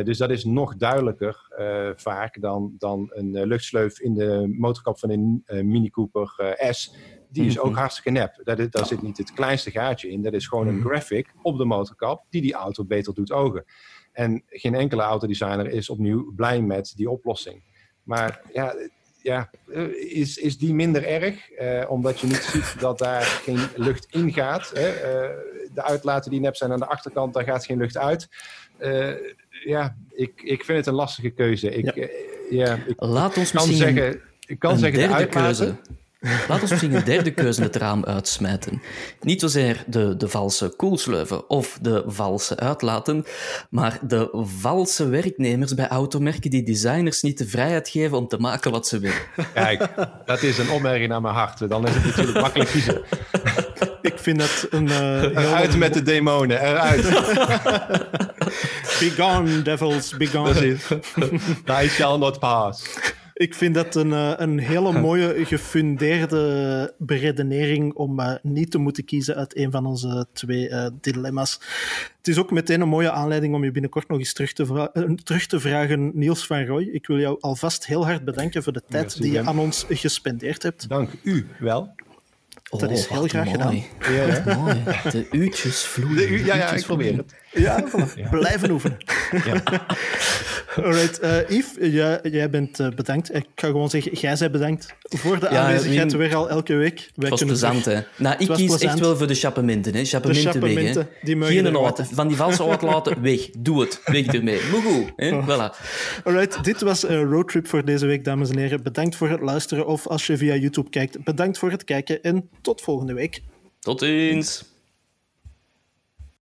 dus dat is nog duidelijker vaak dan, dan een luchtsleuf in de motorkap van een Mini Cooper S die is ook mhm. hartstikke nep. Daar, daar zit niet het kleinste gaatje in. Dat is gewoon een mhm. graphic op de motorkap die die auto beter doet ogen. En geen enkele autodesigner is opnieuw blij met die oplossing. Maar ja, ja is, is die minder erg? Eh, omdat je niet ziet dat daar geen lucht in gaat. Hè? Uh, de uitlaten die nep zijn aan de achterkant, daar gaat geen lucht uit. Uh, ja, ik, ik vind het een lastige keuze. Ik, ja. ja ik Laat ons kan zeggen, ik kan zeggen de uitlaten, keuze Laat ons misschien een derde keuze het raam uitsmijten. Niet zozeer de, de valse koelsleuven of de valse uitlaten, maar de valse werknemers bij automerken die designers niet de vrijheid geven om te maken wat ze willen. Kijk, dat is een opmerking naar mijn hart. Dan is het natuurlijk makkelijk kiezen. Ik vind dat een... Uh, eruit met de demonen, eruit. be gone, devils, be gone. They shall not pass. Ik vind dat een, eh, een hele mooie, gefundeerde beredenering om uh, niet te moeten kiezen uit een van onze twee uh, dilemma's. Het is ook meteen een mooie aanleiding om je binnenkort nog eens terug te, terug te vragen, Niels van Roy. Ik wil jou alvast heel hard bedanken voor de tijd die je aan ons gespendeerd hebt. Dank u wel. dat is heel graag gedaan. Ja, mooi. De uurtjes vloeien. ja, ja, ik probeer het. Ja, blijven oefenen. Ja. Alright, uh, Yves, jij, jij bent uh, bedankt. Ik ga gewoon zeggen, jij bent bedankt voor de ja, aanwezigheid weer al elke week. Het was plezant, hè? Nou, ik kies echt wel voor de chapementen, hè. Chapementen weg, hè. Die Geen auto, van die valse auto laten, weg. Doe het. Weg ermee. Maar goed, hè. Oh. Voilà. Alright, dit was een roadtrip voor deze week, dames en heren. Bedankt voor het luisteren of als je via YouTube kijkt, bedankt voor het kijken en tot volgende week. Tot ziens.